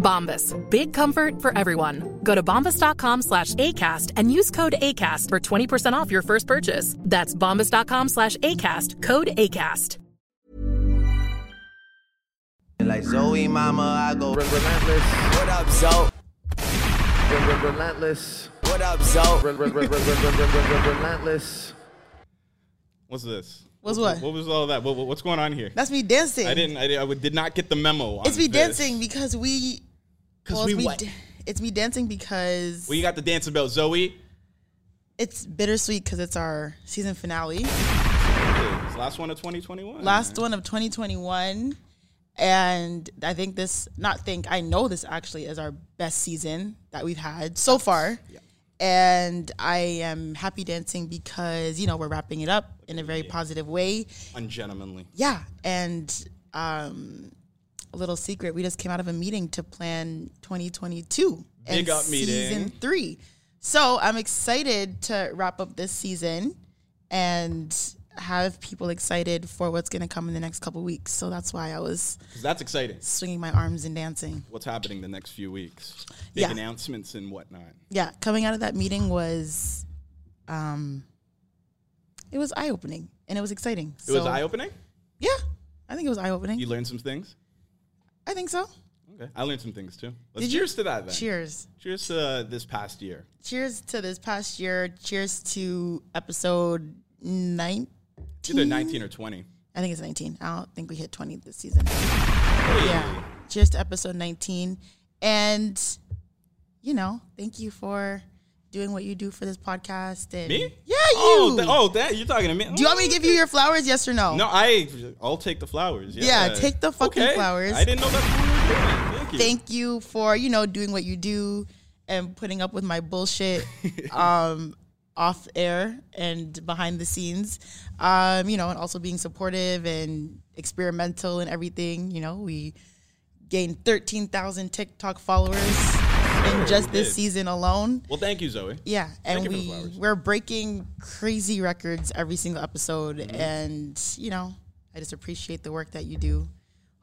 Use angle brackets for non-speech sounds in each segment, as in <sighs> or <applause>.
Bombas. Big comfort for everyone. Go to bombas.com slash ACAST and use code ACAST for 20% off your first purchase. That's bombas.com slash ACAST. Code ACAST. Like Zoe, mama, I go Relentless. What up, Zoe? Relentless. What up, Zoe? Relentless. What's this? What's what? What was all that? What, what- what's going on here? That's me dancing. I didn't. I, did- I did not get the memo. On It's me this. dancing because we. 'Cause well, we it's me what? it's me dancing because Well, you got the dance about Zoe. it's bittersweet because it's our season finale, It's last one of 2021. last one of 2021, and I think this, not think, I know this actually is our best season that we've had so far. And I am happy dancing because you know we're wrapping it up in a very positive way. Ungentlemanly. Yeah, and um, little secret: we just came out of a meeting to plan 2022 and Big up meeting. season three. So I'm excited to wrap up this season and have people excited for what's going to come in the next couple weeks. So that's why I was that's exciting. swinging my arms and dancing. What's happening the next few weeks? Big Yeah. announcements and whatnot. Yeah, coming out of that meeting was, um, it was eye opening and it was exciting. It was eye opening. Yeah, I think it was eye opening. You learned some things. I think so. Okay, I learned some things too. Let's Did you? cheers to that then. Cheers. Cheers to uh, this past year. cheers to this past year. Cheers to episode 19. It's either 19 or 20. I think it's 19. I don't think we hit 20 this season. Yeah. Cheers to episode 19. And, you know, thank you for doing what you do for this podcast. And Me? Yeah, you. Oh, th- oh, that you're talking to me. do you want me to give you your flowers? Yes or no? No, I. I'll take the flowers. Yeah, Yeah, take the fucking Okay. flowers. I didn't know that's what we were doing. Thank you. Thank you for, you know, doing what you do and putting up with my bullshit <laughs> um, off air and behind the scenes. Um, you know, and also being supportive and experimental and everything. You know, we gained 13,000 TikTok followers in just this season alone. Well, thank you, Zoe. Yeah, and we we're breaking crazy records every single episode, Mm-hmm. and you know, I just appreciate the work that you do.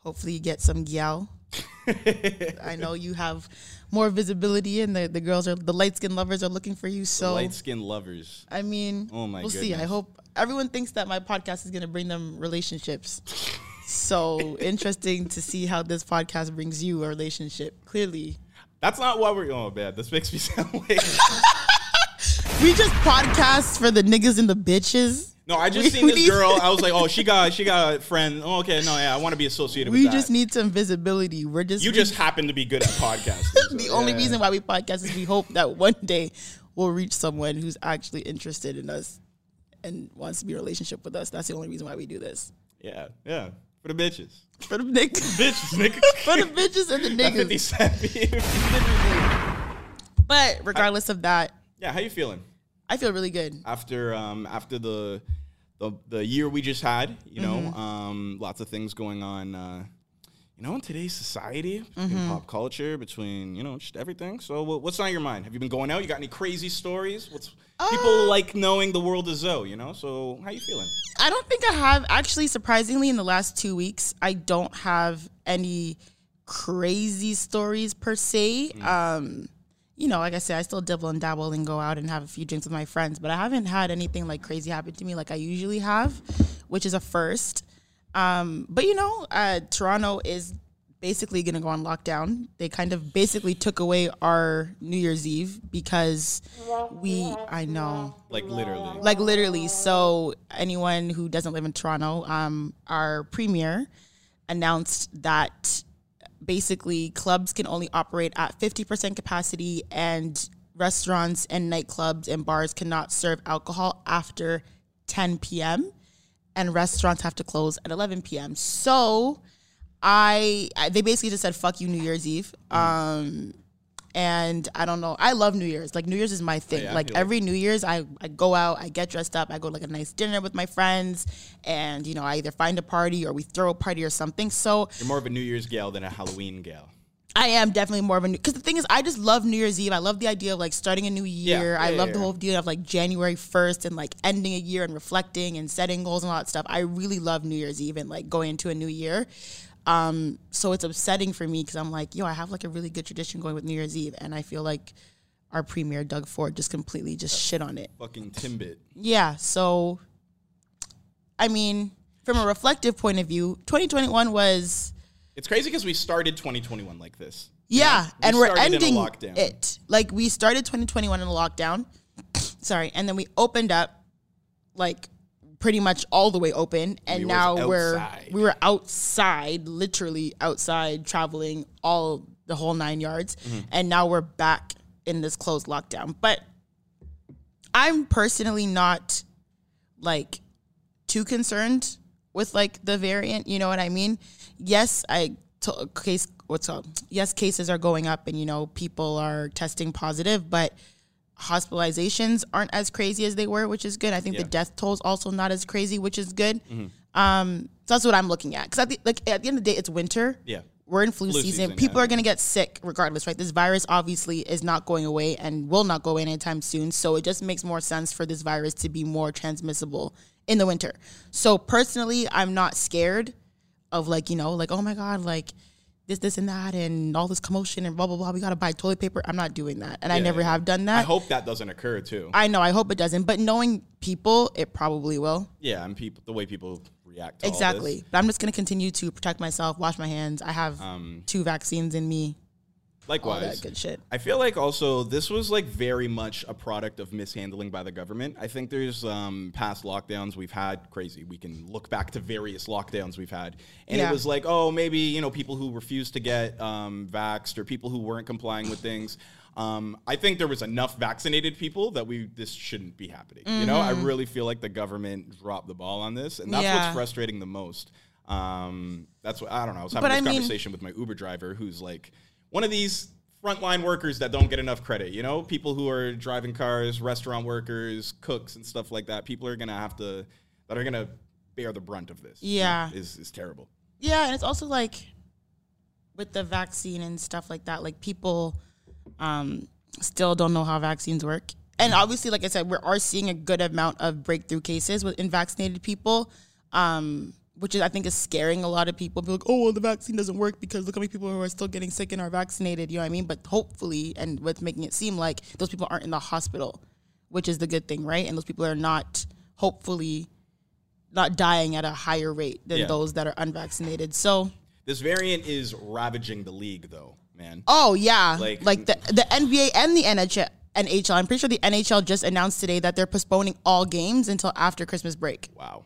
Hopefully, you get some gyal. <laughs> I know you have more visibility, and the, the girls are the light skinned lovers are looking for you. So Light skinned lovers. I mean, Oh my we'll see. I hope everyone thinks that my podcast is going to bring them relationships. so <laughs> interesting to see how this podcast brings you a relationship. Clearly, That's not what we're. Oh man, this makes me <laughs> sound like. <laughs> we just podcast for the niggas and the bitches. No, I just We- seen we this girl. <laughs> I was like, oh, she got she got a friend. Oh, okay, no, yeah, I want to be associated We with that. We just need some visibility. We're just you we- just happen to be good at podcasting. the so, only yeah. reason why we podcast is we hope that one day we'll reach someone who's actually interested in us and wants to be in a relationship with us. That's the only reason why we do this. Yeah, yeah, for the bitches. For the niggas, Bitches, <laughs> nigga. for the bitches and the That 50 niggas. <laughs> But regardless of that, yeah, how you feeling I feel really good. after um after the the the year we just had? You know, Mm-hmm. um, lots of things going on. Uh, you know, in today's society, Mm-hmm. in pop culture, between you know, just everything. So, what- what's on your mind? Have you been going out? You got any crazy stories? What's Uh, people like knowing the world is Zoe? You know, so how you feeling? I don't think I have actually surprisingly in the last two weeks I don't have any crazy stories per se. Um you know, like I said, I still dibble and dabble and go out and have a few drinks with my friends, but I haven't had anything like crazy happen to me like I usually have, which is a first. Um, but you know, uh, Toronto is basically going to go on lockdown. They kind of basically took away our New Year's Eve because we, I know, Like literally. like literally. So anyone who doesn't live in Toronto, um, our premier announced that basically clubs can only operate at 50% capacity and restaurants and nightclubs and bars cannot serve alcohol after 10 p.m. and restaurants have to close at 11 p.m. So I, I they basically just said fuck you New Year's Eve. Um and I don't know. I love New Year's. Like New Year's is my thing. yeah, like feel like- every New Year's, I, I go out, I get dressed up, I go to like a nice dinner with my friends, and you know I either find a party or we throw a party or something. So You're more of a New Year's gal than a Halloween gal. I am definitely more of a new. Because the thing is, I just love New Year's Eve. I love the idea of like starting a new year. Yeah, I yeah, love yeah, the whole deal of like January first and like ending a year and reflecting and setting goals and all that stuff. I really love New Year's Eve and like going into a new year. Um, so it's upsetting for me because I'm like, yo, I have like a really good tradition going with New Year's Eve, and I feel like our premier Doug Ford just completely just shit on it. Fucking Timbit. Yeah, so I mean, from a reflective point of view, 2021 was It's crazy because we started 2021 like this. yeah, We and we're started in a ending lockdown. it. Like we started 2021 in a lockdown. <clears throat> Sorry, and then we opened up like pretty much all the way open and We now we're we were outside, literally outside traveling all the whole 9 yards Mm-hmm. and now we're back in this closed lockdown. But I'm personally not like too concerned with like the variant. You know what I mean? Yes, I case what's up? Yes, cases are going up, and you know people are testing positive, but hospitalizations aren't as crazy as they were, which is good. I think the death toll is also not as crazy, which is good. Um, so that's what I'm looking at. Because at the, like at the end of the day, it's winter. Yeah. We're in flu, Flu season. season, People yeah. are going to get sick regardless, right? This virus obviously is not going away and will not go away anytime soon. So it just makes more sense for this virus to be more transmissible in the winter. So personally, I'm not scared of like, you know, like, oh my God, like this, this, and that, and all this commotion and blah, blah, blah. We got to buy toilet paper. I'm not doing that. And I never yeah. have done that. I hope that doesn't occur too. I know. I hope it doesn't. But knowing people, it probably will. yeah, and people the way people react. Exactly. But I'm just going to continue to protect myself, wash my hands. I have um, two vaccines in me, all Likewise. that good shit. I feel like also this was like very much a product of mishandling by the government. I think there's um, past lockdowns we've had crazy. We can look back to various lockdowns we've had, and Yeah. it was like, oh, maybe you know people who refused to get um, vaxxed or people who weren't complying with things. Um, I think there was enough vaccinated people that we this shouldn't be happening. You know, I really feel like the government dropped the ball on this, and that's Mm-hmm. Yeah. what's frustrating the most. Um, that's what I don't know. I was having But this I mean- conversation with my Uber driver, who's like one of these frontline workers that don't get enough credit. You know, people who are driving cars, restaurant workers, cooks, and stuff like that. People are gonna have to that are gonna bear the brunt of this. Yeah. is is terrible. Yeah, and it's also like with the vaccine and stuff like that, like people um, still don't know how vaccines work. And obviously, like I said, we are seeing a good amount of breakthrough cases with vaccinated people, um, which is, I think is scaring a lot of people. Be like, oh, well, the vaccine doesn't work because look how many people who are still getting sick and are vaccinated. You know what I mean? But hopefully, and what's making it seem like those people aren't in the hospital, which is the good thing, right? And those people are not, hopefully, not dying at a higher rate than Yeah. those that are unvaccinated. So, This variant is ravaging the league, though, man. oh yeah, Like- like, the the NBA and the NHL. NHL. I'm pretty sure the NHL just announced today that they're postponing all games until after Christmas break. Wow.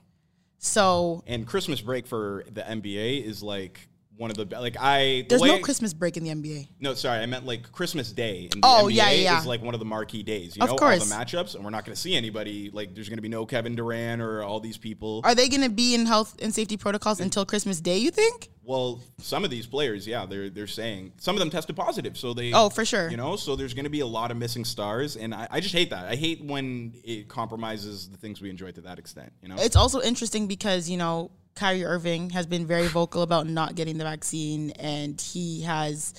So And Christmas break for the NBA is like one of the like I. the there's no Christmas break in the NBA. No, sorry, I meant like Christmas Day. In the Oh, NBA yeah, yeah, is like one of the marquee days. You Of know, all the matchups, and we're not going to see anybody. Like, there's going to be no Kevin Durant or all these people. Are they going to be in health and safety protocols until Christmas Day? You think? Well, some of these players, yeah, they're they're saying some of them tested positive, so they. Oh, for sure. You know, so there's going to be a lot of missing stars, and I, I just hate that. I hate when it compromises the things we enjoy to that extent. You know. It's also interesting because you know Kyrie Irving has been very vocal about not getting the vaccine, and he has,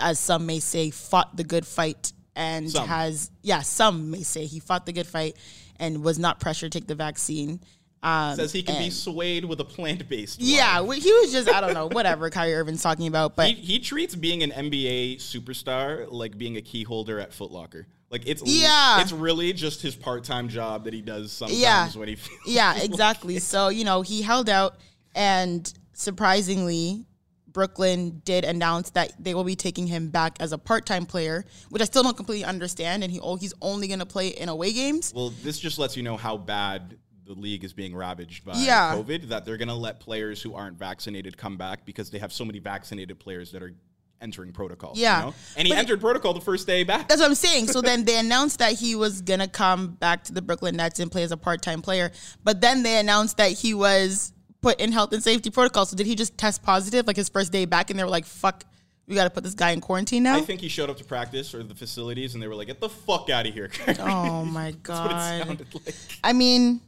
as some may say, fought the good fight, and Some. has yeah, some may say he fought the good fight and was not pressured to take the vaccine. Um, Says he can be swayed with a plant based. Yeah, well, he was just I don't know whatever Kyrie Irving's talking about, but He, he treats being an NBA superstar like being a key holder at Foot Locker. Like it's Yeah. it's really just his part time job that he does sometimes Yeah. when he feels Yeah, <laughs> exactly. So, you know, he held out and surprisingly, Brooklyn did announce that they will be taking him back as a part-time player, which I still don't completely understand and he oh, he's only going to play in away games. Well, this just lets you know how bad the league is being ravaged by Yeah. COVID. That they're going to let players who aren't vaccinated come back because they have so many vaccinated players that are entering protocol. you Yeah. know? and he But- entered protocol the first day back. That's what I'm saying. So then <laughs> they announced that he was going to come back to the Brooklyn Nets and play as a part-time player, but then they announced that he was put in health and safety protocol. So did he just test positive like his first day back and they were like, "Fuck, we got to put this guy in quarantine now?" I think he showed up to practice or the facilities, and they were like, "Get the fuck out of here!" Oh my <laughs> That's what it god. like. I mean,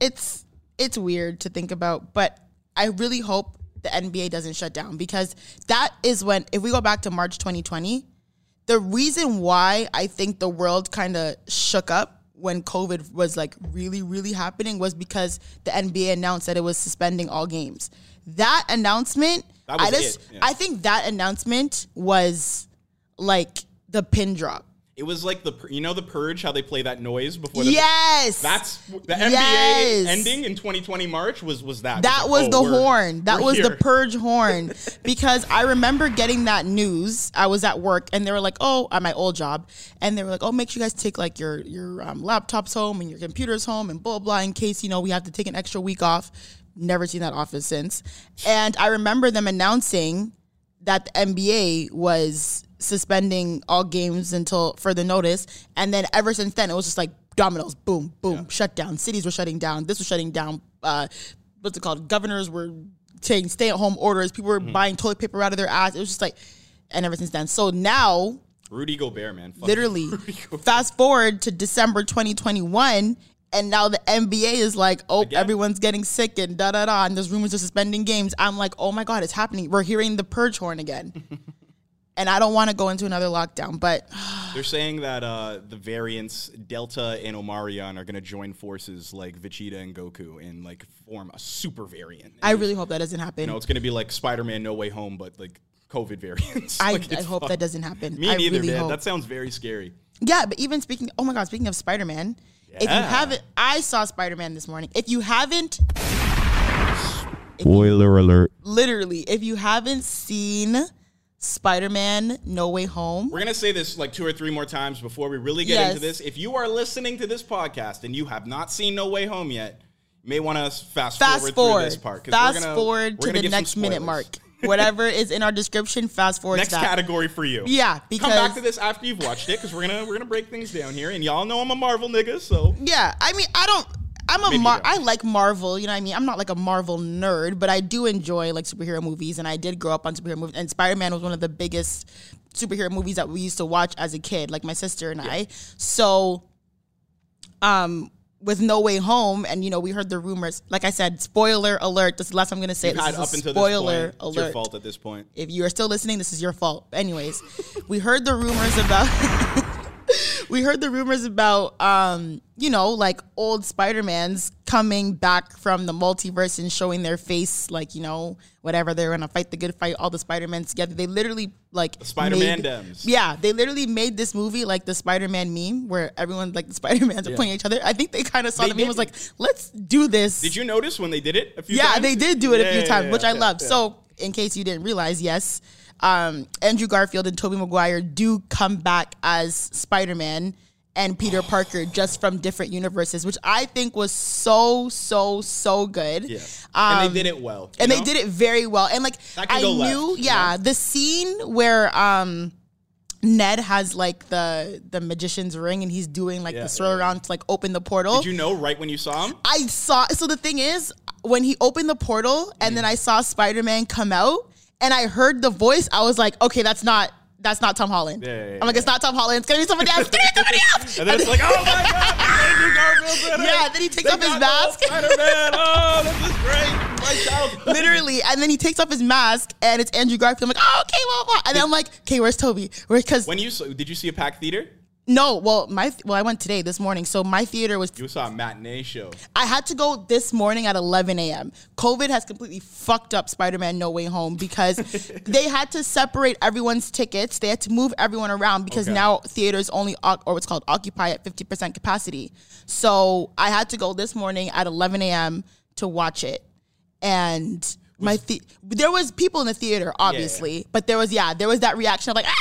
it's it's weird to think about, but I really hope the NBA doesn't shut down because that is when if we go back to March 2020, the reason why I think the world kind of shook up when COVID was like really really happening was because the NBA announced that it was suspending all games. That announcement, That I just yeah. I think that announcement was like the pin drop. It was like the you know the purge how they play that noise before the Yes. That's the NBA Yes. ending in 2020 March was was that. That was like, the oh, we're- horn. That was the purge horn. <laughs> because I remember getting that news. I was at work and they were like, "Oh, at my old job," and they were like, "Oh, make sure you guys take like your your um, laptops home and your computers home and blah blah in case you know we have to take an extra week off." Never seen that office since. And I remember them announcing that the NBA was suspending all games until further notice. And then ever since then, it was just like dominoes, boom, boom, shut down. Cities were shutting down. This was shutting down. Uh, what's it called? Governors were taking stay at home orders. People were buying toilet paper out of their ass. It was just like, and ever since then. So now, Rudy Gobert, man. Fuck literally, <laughs> fast forward to December 2021. And now the NBA is like, oh, Again. everyone's getting sick and da da da. And there's rumors of suspending games. I'm like, oh my God, it's happening. We're hearing the purge horn again. <laughs> and I don't want to go into another lockdown, but <sighs> They're saying that uh, the variants Delta and Omarion are going to join forces like Vegeta and Goku and like form a super variant. I really hope that doesn't happen. you know it's going to be like Spider-Man No Way Home, but like COVID <laughs> variants. I, Like, I hope fucked. that doesn't happen. Me I neither, really man. hope. That sounds very scary. Yeah, but even speaking, oh my God, speaking of Spider Man, if you haven't, I saw Spider Man this morning. If you haven't, Spoiler alert. literally, if you haven't seen Spider Man No Way Home, We're gonna say this like two or three more times before we really get Yes. into this. If you are listening to this podcast and you have not seen No Way Home yet, you may want to fast, fast forward, forward, through this part. fast gonna- forward we're to the next minute mark. Whatever <laughs> is in our description, fast forward Next to that. category for you. Yeah, come back to this after you've watched it because we're gonna we're gonna break things down here, and y'all know I'm a Marvel nigga, so Yeah, I mean, I don't. I'm a Mar- I like Marvel, you know what I mean? I'm not like a Marvel nerd, but I do enjoy like superhero movies and I did grow up on superhero movies and Spider-Man was one of the biggest superhero movies that we used to watch as a kid, like my sister and I. So um with No Way Home and you know, we heard the rumors. Like I said, spoiler alert. This is the last I'm going to say. This is a up until spoiler point. It's alert your fault at this point. if you are still listening, this is your fault. Anyways, we heard the rumors about <laughs> we heard the rumors about um, you know, like old Spider-Mans coming back from the multiverse and showing their face, like, you know, whatever, they're gonna fight the good fight, all the Spider-Mans together. They literally like Spider-Man made- dems. Yeah, they literally made this movie like the Spider-Man meme where everyone like the Spider-Mans are playing each other. I think they kind of saw They the meme and was like, let's do this. Did you notice when they did it a few Yeah, times? they did do it Yeah, a few yeah, times, yeah, which I love. yeah. So, in case you didn't realize, yes, um, Andrew Garfield and Tobey Maguire do come back as Spider Man and Peter Parker just from different universes, which I think was so, so, so good. Yeah. Um, and they did it well. and you they did it very well. And like I knew, left, you yeah, the scene where um Ned has like the the magician's ring and he's doing like Yeah, the swirl yeah, yeah. around to like open the portal. Did you know right when you saw him? I saw. So the thing is, when he opened the portal and then I saw Spider Man come out and I heard the voice, I was like, okay, that's not that's not Tom Holland. Yeah, yeah, yeah, I'm like, it's not Tom Holland. It's gonna be somebody else. It's gonna be somebody else. <laughs> And then it's like, oh my god, Andrew Garfield's in. Yeah, then he takes They off his mask. Spider Man. <laughs> Oh, this is great. My childhood. <laughs> Literally, and then he takes off his mask, and it's Andrew Garfield. I'm like, oh, okay, blah, blah. And then I'm like, okay, where's Tobey? Where? Because When you saw, did you see a packed theater? No, well, my well, I went today this morning, so my theater was. You saw a matinee show. I had to go this morning at 11 a.m. COVID has completely fucked up Spider-Man No Way Home because <laughs> they had to separate everyone's tickets. They had to move everyone around because Okay. now theaters only oc- or what's called occupy at 50% capacity. So I had to go this morning at 11 a.m. to watch it, and my the- there was people in the theater obviously, but there was yeah there was that reaction of like ah.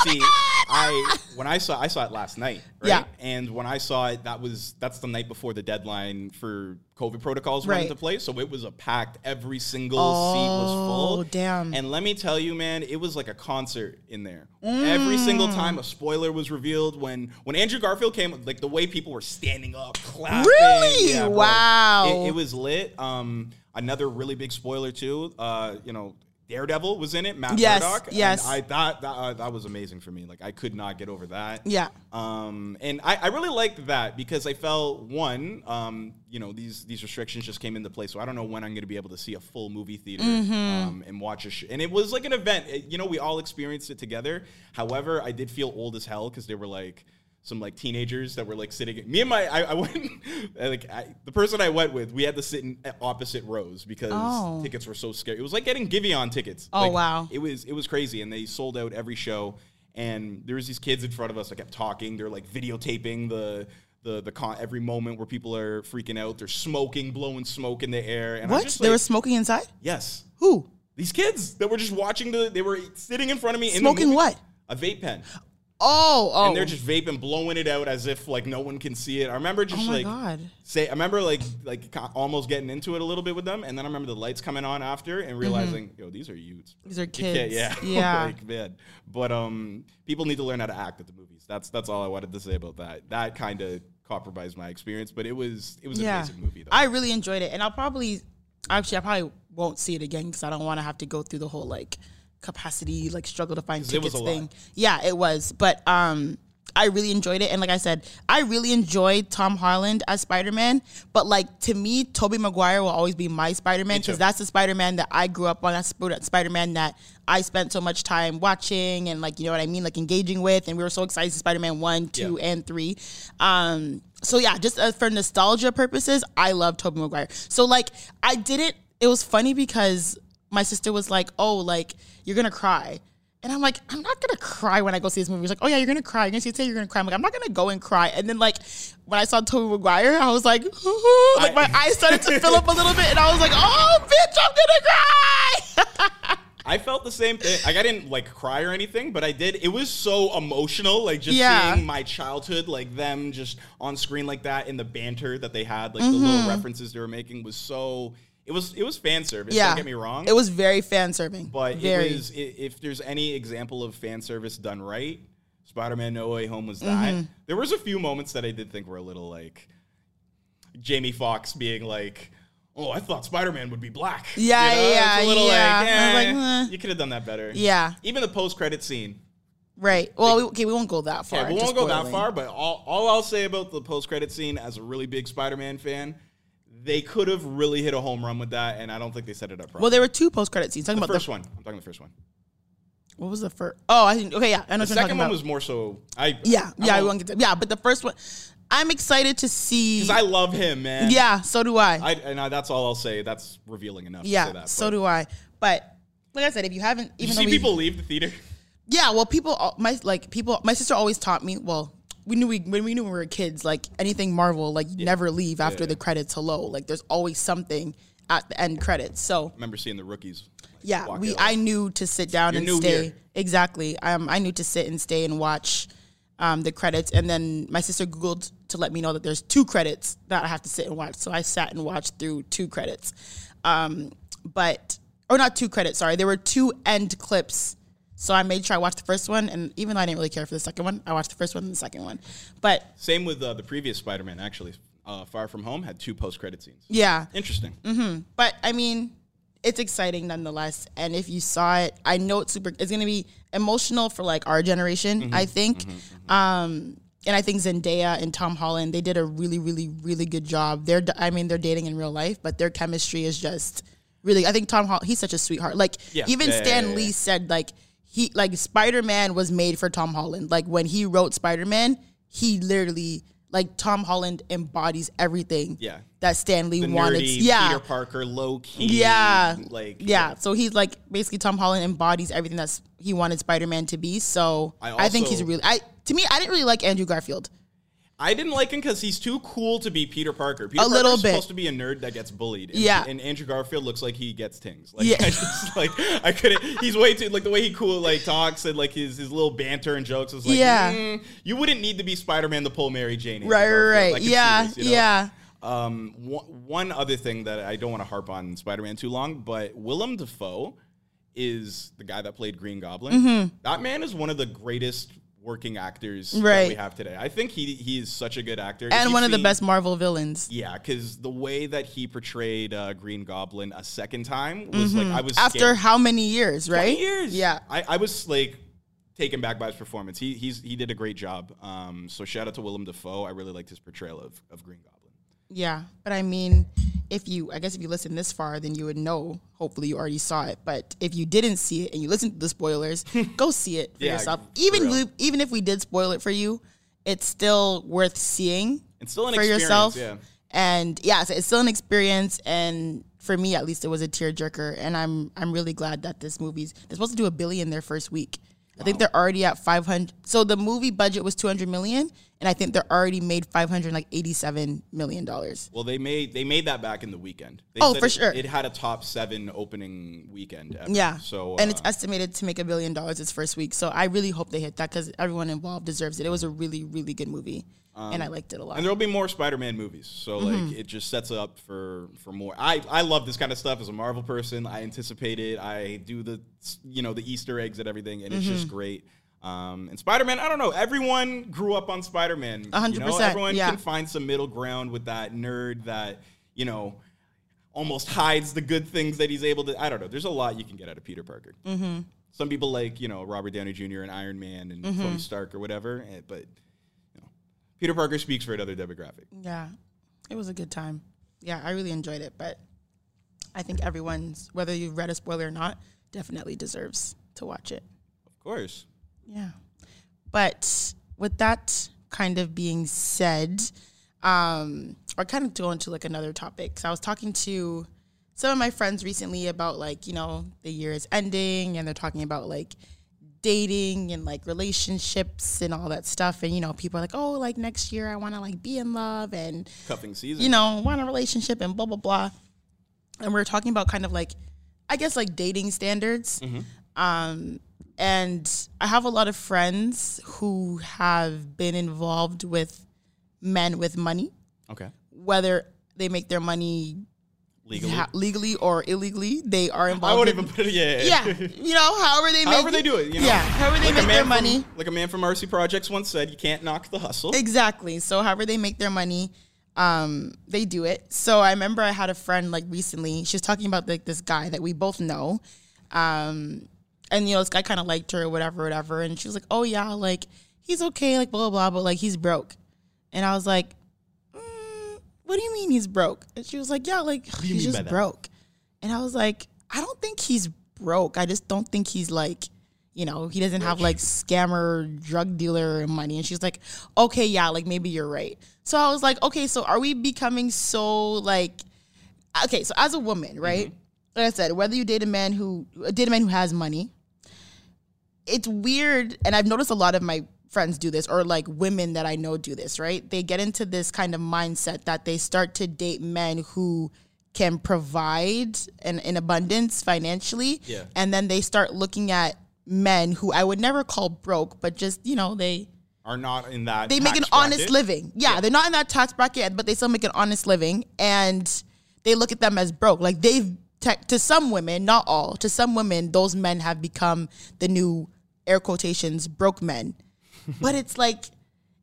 oh See, God, ah!" I when I saw I saw it last night, right? Yeah. And when I saw it, that was that's the night before the deadline for COVID protocols went into place. So it was a packed. Every single seat was full. Oh, damn. And let me tell you, man, it was like a concert in there. Every single Mm. time a spoiler was revealed, when when Andrew Garfield came, like the way people were standing up, clapping. Really? Yeah. Wow. It, it was lit. Um, another really big spoiler too. Uh, you know. Daredevil was in it, Matt Yes, Murdock. yes. And I thought that, uh, that was amazing for me. Like I could not get over that. Yeah. Um, and I, I really liked that because I felt one, um, you know, these these restrictions just came into place, so I don't know when I'm going to be able to see a full movie theater Mm-hmm. um, and watch a. Sh- and it was like an event. It- you know, we all experienced it together. However, I did feel old as hell because they were like some like teenagers that were like sitting. Me and my I, I went <laughs> like I, the person I went with. We had to sit in opposite rows because Oh. tickets were so scary. It was like getting Giveon tickets. Oh, Like, wow. it was it was crazy, and they sold out every show. And there was these kids in front of us that kept talking. They're like videotaping the the the con- every moment where people are freaking out. They're smoking, blowing smoke in the air. And I What? just There like, was smoking inside? yes, Who? these kids that were just watching the. They were sitting in front of me. in the Smoking what? A vape pen, Oh, oh. and they're just vaping, blowing it out as if like no one can see it. I remember just Oh my like God. say. I remember like like almost getting into it a little bit with them, and then I remember the lights coming on after and realizing, yo, these are youths. Mm-hmm. These are kids. yeah, <laughs> Yeah. like man. But um, people need to learn how to act at the movies. That's that's all I wanted to say about that. That kind of compromised my experience, but it was it was an yeah. amazing movie though. I really enjoyed it, and I'll probably, actually, I probably won't see it again because I don't want to have to go through the whole like capacity, like struggle to find 'Cause it was tickets a lot. thing. Yeah, it was, but um. I really enjoyed it, and like I said, I really enjoyed Tom Holland as Spider Man. But like to me, Tobey Maguire will always be my Spider Man because that's the Spider Man that I grew up on. That's Spider Man that I spent so much time watching and like you know what I mean, like engaging with. And we were so excited to Spider Man one, two, Yeah. and three. Um, so yeah, just uh, for nostalgia purposes, I love Tobey Maguire. So like, I didn't. It was funny because my sister was like, "Oh, like you're gonna cry." And I'm like, I'm not gonna cry when I go see this movie. She's like, Oh yeah, you're gonna cry. You're gonna see it, you're gonna cry. I'm like, I'm not gonna go and cry. And then like when I saw Tobey Maguire, I was like, <laughs> like my eyes started to fill up a little bit, and I was like, Oh bitch, I'm gonna cry. I felt the same thing. Like I didn't like cry or anything, but I did. It was so emotional, like just Yeah. seeing my childhood, like them just on screen like that, and the banter that they had, like the Mm-hmm. little references they were making was so. It was it was fan service. yeah, Don't get me wrong. It was very fan serving, but very. it was i- if there's any example of fan service done right, Spider-Man No Way Home was that. Mm-hmm. There was a few moments that I did think were a little like Jamie Foxx being like. Oh, I thought Spider-Man would be black. Yeah, It's yeah, a little yeah. Like, I was eh, like, eh. you could have done that better. Yeah. Even the post-credit scene. right. Well, we, okay, we won't go that far. Yeah, we won't go that far, but all, all I'll say about the post-credit scene as a really big Spider-Man fan, they could have really hit a home run with that, and I don't think they set it up properly. Well, there were two post credit scenes. Talking the about first the one. I'm talking the first one. What was the first? Oh, I think okay, yeah. I know The second one about. was more so. I yeah, I yeah. I won't- get to, yeah, but the first one, I'm excited to see. Because I love him, man. yeah, so do I. I, and I, that's all I'll say. That's revealing enough. to say yeah, that, so do I. But like I said, if you haven't, Did even you see we- people leave the theater? yeah, well, people, my like people, my sister always taught me. Well, we knew we when we knew when we were kids, like anything Marvel, like you never leave after the credits. Hello, like there's always something at the end credits. So I remember seeing the rookies. yeah, we out. I knew to sit down You're and stay. here. Exactly. Um, I knew to sit and stay and watch um, the credits, and then my sister googled to let me know that there's two credits that I have to sit and watch. So I sat and watched through two credits, um, but or not two credits. Sorry, there were two end clips. So I made sure I watched the first one, and even though I didn't really care for the second one, I watched the first one and the second one. But Same with uh, the previous Spider-Man. Actually, uh, Far From Home had two post-credit scenes. yeah, Interesting. Mm-hmm. but I mean, it's exciting nonetheless. And if you saw it, I know it's super. It's gonna be emotional for like our generation. I think. Um, and I think Zendaya and Tom Holland they did a really, really, really good job. They're, I mean, they're dating in real life, but their chemistry is just really. I think Tom Holland, he's such a sweetheart. Like Yeah. even yeah, Stan yeah, Lee said, like he, like Spider Man was made for Tom Holland. Like when he wrote Spider Man, he literally. Like Tom Holland embodies everything Yeah. that Stan Lee The wanted. nerdy yeah, Peter Parker, low key. yeah, Like yeah. So he's like basically Tom Holland embodies everything that's he wanted Spider Man to be. So I I, think he's really. I to me, I didn't really like Andrew Garfield. I didn't like him because he's too cool to be Peter Parker. Peter A little bit. supposed to be a nerd that gets bullied. And, Yeah. and Andrew Garfield looks like he gets tings. Like Yeah. <laughs> I just like I couldn't. He's way too like the way he cool like talks and like his his little banter and jokes is like Yeah. mm, you wouldn't need to be Spider Man to pull Mary Jane. Andrew Right, Garfield. right, right. Yeah, this, you know? yeah. Um, one, one other thing that I don't want to harp on Spider Man too long, but Willem Dafoe is the guy that played Green Goblin. Mm-hmm. That man is one of the greatest working actors that Right. we have today. I think he he is such a good actor And one of the best Marvel villains. Yeah, because the way that he portrayed uh, Green Goblin a second time was like I was Mm-hmm. After scared. how many years, right? 20 years. Yeah. I, I was like taken back by his performance. He he's he did a great job. Um, so shout out to Willem Dafoe. I really liked his portrayal of, of Green Goblin. Yeah, but I mean, if you, I guess if you listen this far, then you would know. Hopefully, you already saw it. But if you didn't see it and you listened to the spoilers, <laughs> go see it for Yeah, yourself. Even we- even if we did spoil it for you, it's still worth seeing. It's still an for experience, yourself. yeah. And yeah, so it's still an experience. And for me, at least, it was a tearjerker. And I'm I'm really glad that this movie's they're supposed to do a billion their first week. I think they're already at 500. So the movie budget was 200 million, and I think they're already made 500 like 87 million dollars. Well, they made they made that back in the weekend. They Oh, for it- sure. It had a top seven opening weekend. Ever. Yeah. So and it's uh, estimated to make a billion dollars its first week. So I really hope they hit that because everyone involved deserves it. It was a really, really good movie, and I liked it a lot. And there will be more Spider-Man movies, so Mm-hmm. like it just sets up for for more. I I love this kind of stuff as a Marvel person. I anticipate it. I do the you know the Easter eggs and everything, and it's Mm-hmm. just great. Um, and Spider-Man, I don't know. Everyone grew up on Spider-Man. A hundred you know? percent, Everyone yeah. can find some middle ground with that nerd that you know almost hides the good things that he's able to. I don't know. There's a lot you can get out of Peter Parker. Mm-hmm. Some people like you know Robert Downey Jr. and Iron Man and Mm-hmm. Tony Stark or whatever, eh, but you know, Peter Parker speaks for another demographic. yeah, it was a good time. Yeah, I really enjoyed it. But I think everyone's, whether you've read a spoiler or not, definitely deserves to watch it. Of course. Yeah. But with that kind of being said, um, or kind of to go into like another topic. So I was talking to some of my friends recently about like, you know, the year is ending and they're talking about like dating and like relationships and all that stuff. And, you know, people are like, oh, like next year I want to like be in love and Cuffing season. you know, want a relationship and blah blah blah. And we are talking about kind of like, I guess like dating standards. Um, and I have a lot of friends who have been involved with men with money, Okay. whether they make their money Legally. ha- legally or illegally. They are involved. I would in- even put it. Yeah. yeah, you know, however they make However they do it. You know? yeah, however they Like make their from- money. Like a man from RC Projects once said, "You can't knock the hustle." Exactly. So however they make their money, um, they do it. So I remember I had a friend like recently. She was talking about like this guy that we both know, um, and you know this guy kind of liked her or whatever, whatever. And she was like, "Oh yeah, like he's okay, like blah blah blah, but like he's broke." And I was like, mm, "What do you mean he's broke?" And she was like, "Yeah, like he's just broke." And I was like, "I don't think he's broke. I just don't think he's like." You know, he doesn't have like scammer, drug dealer money. And she's like, okay, yeah, like maybe you're right. So I was like, okay, so are we becoming so like, okay, so as a woman, right? Like I said, whether you date a man who date a man who has money, it's weird, and I've noticed a lot of my friends do this, or like women that I know do this, right? They get into this kind of mindset that they start to date men who can provide in, in abundance financially. Yeah. And then they start looking at men who I would never call broke, but just, you know, they Are not in that. they make an tax honest bracket. living. Yeah, they're not in that tax bracket, but they still make an honest living, and they look at them as broke. Like they've te- to some women, not all, to some women, those men have become the new air quotations broke men. <laughs> but it's like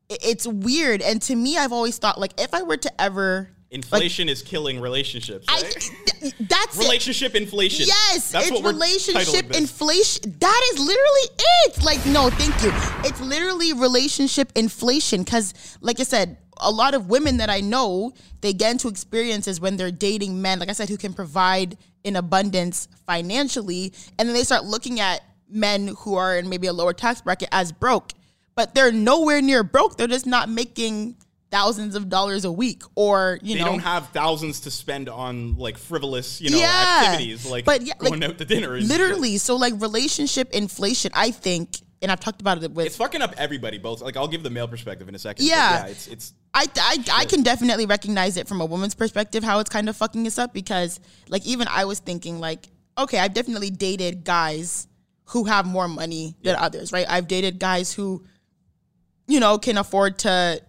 it's weird, and to me, I've always thought like if I were to ever Inflation is killing relationships. Right? th- that's it. relationship inflation. Yes, That's it's what we're relationship inflation. That is literally it. Like, no, thank you. It's literally relationship inflation. Because, like I said, a lot of women that I know, they get into experiences when they're dating men, like I said, who can provide in abundance financially. And then they start looking at men who are in maybe a lower tax bracket as broke. But they're nowhere near broke. They're just not making thousands of dollars a week or, you They know. don't have thousands to spend on like frivolous, you know, Yeah. activities like But yeah, like, going out to dinner. Literally. So like relationship inflation, I think, and I've talked about it with It's fucking up everybody. Both like I'll give the male perspective in a second. Yeah. yeah. It's it's I, I, I can definitely recognize it from a woman's perspective how it's kind of fucking us up because like even I was thinking like okay I've definitely dated guys who have more money than others right I've dated guys who you know can afford to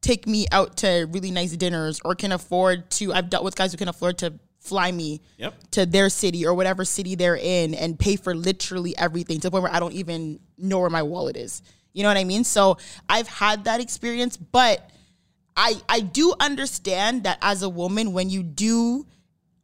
take me out to really nice dinners or can afford to I've dealt with guys who can afford to fly me Yep. to their city or whatever city they're in and pay for literally everything to the point where I don't even know where my wallet is. You know what I mean? So I've had that experience, but I I do understand that as a woman when you do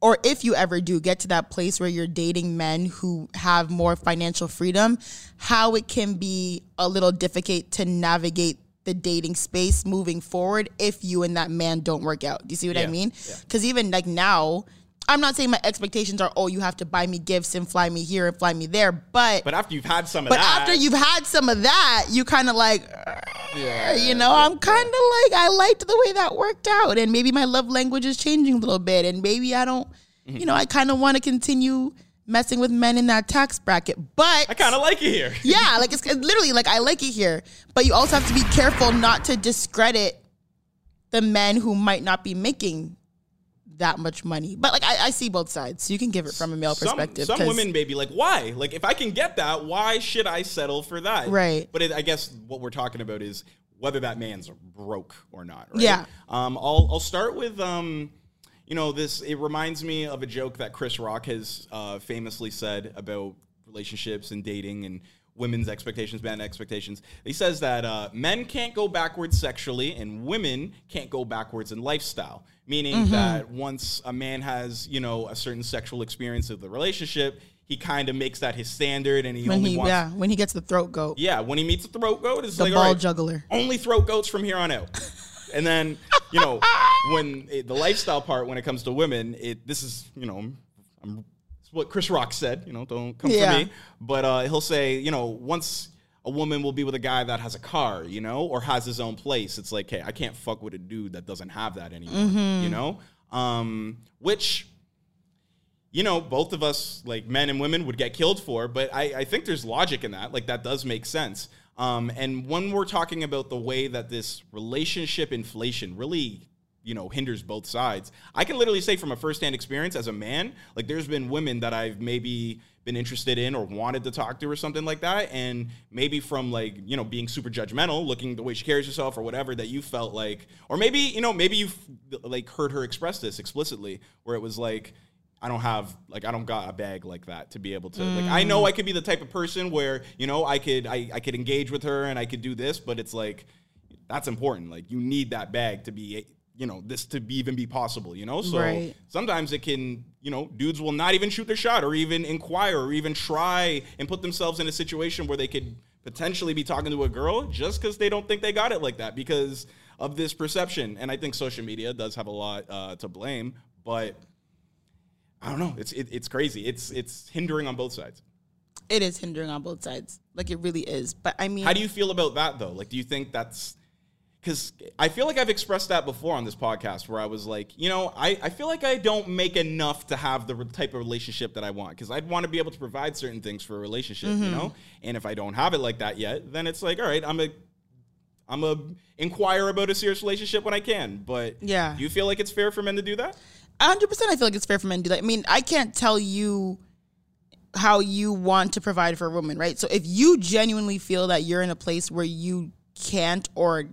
or if you ever do get to that place where you're dating men who have more financial freedom, how it can be a little difficult to navigate the dating space moving forward if you and that man don't work out. Do you see what I mean? Because even like now, I'm not saying my expectations are, oh, you have to buy me gifts and fly me here and fly me there, but but after you've had some of that. but that after you've had some of that, you kind of like, you know, I'm kind of like, I liked the way that worked out. And maybe my love language is changing a little bit. And maybe I don't, you know, mm-hmm. I kind of want to continue messing with men in that tax bracket. But I kinda like it here. yeah, like it's, it's literally like I like it here. But you also have to be careful not to discredit the men who might not be making that much money. But like I, I see both sides. So you can give it from a male some, perspective. Some women may be like, why? Like, if I can get that, why should I settle for that? Right. But it, I guess what we're talking about is whether that man's broke or not. Right? Yeah. Um, I'll I'll start with um, you know, this. It reminds me of a joke that Chris Rock has uh, famously said about relationships and dating and women's expectations, men expectations. He says that uh, men can't go backwards sexually and women can't go backwards in lifestyle. Meaning Mm-hmm. that once a man has, you know, a certain sexual experience of the relationship, he kind of makes that his standard and he when only he wants yeah when he gets the throat goat, yeah, when he meets the throat goat, it's the like ball all right, juggler. only throat goats from here on out. <laughs> and then you know when it, the lifestyle part when it comes to women, it this is you know I'm, it's what Chris Rock said. You know, don't come Yeah. for me. But uh, he'll say you know once a woman will be with a guy that has a car, you know, or has his own place. It's like, hey, I can't fuck with a dude that doesn't have that anymore. Mm-hmm. You know, um, which you know, both of us, like men and women, would get killed for. But I, I think there's logic in that. Like, that does make sense. Um, and when we're talking about the way that this relationship inflation really, you know, hinders both sides, I can literally say from a firsthand experience as a man, like, there's been women that I've maybe been interested in or wanted to talk to or something like that. And maybe from, like, you know, being super judgmental, looking the way she carries herself or whatever, that you felt like, or maybe, you know, maybe you've, like, heard her express this explicitly, where it was like, I don't have like I don't got a bag like that to be able to like I know I mm. could be the type of person where you know I could I, I could engage with her and I could do this but it's like that's important like you need that bag to be you know this to be even be possible you know so Right. sometimes it can you know dudes will not even shoot their shot or even inquire or even try and put themselves in a situation where they could potentially be talking to a girl just because they don't think they got it like that because of this perception and I think social media does have a lot uh, to blame but I don't know. It's it, it's crazy. It's it's hindering on both sides. It is hindering on both sides. Like it really is. But I mean, How do you feel about that though? Like, do you think that's because I feel like I've expressed that before on this podcast where I was like, you know, I, I feel like I don't make enough to have the type of relationship that I want because I'd want to be able to provide certain things for a relationship, you know? Mm-hmm. And if I don't have it like that yet, then it's like, all right, I'm a I'm a inquire about a serious relationship when I can. But Yeah. do you feel like it's fair for men to do that? hundred percent. I feel like it's fair for men to do that. I mean, I can't tell you how you want to provide for a woman, right? So if you genuinely feel that you're in a place where you can't or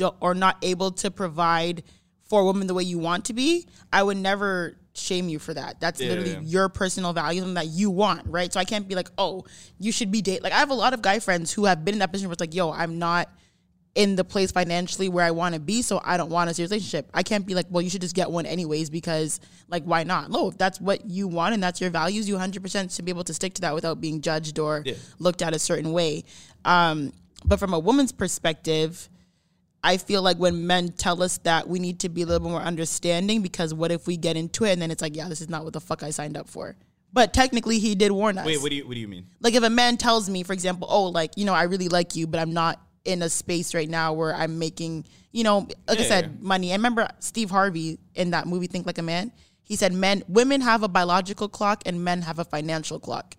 don't, or not able to provide for a woman the way you want to be, I would never shame you for that. That's Yeah, literally yeah. your personal value and that you want, right? So I can't be like, oh, you should be date. Like I have a lot of guy friends who have been in that position where it's like, yo, I'm not in the place financially where I want to be, so I don't want a serious relationship. I can't be like, well, you should just get one anyways because, like, why not? No, if that's what you want and that's your values, you 100% should be able to stick to that without being judged or looked at a certain way. Um, but from a woman's perspective, I feel like when men tell us that we need to be a little bit more understanding because what if we get into it and then it's like, yeah, this is not what the fuck I signed up for. But technically, he did warn us. Wait, what do you what do you mean? like if a man tells me, for example, oh, like you know, I really like you, but I'm not in a space right now where I'm making, you know, like I Yeah, said, yeah. money. I remember Steve Harvey in that movie Think Like a Man. He said men, women have a biological clock and men have a financial clock.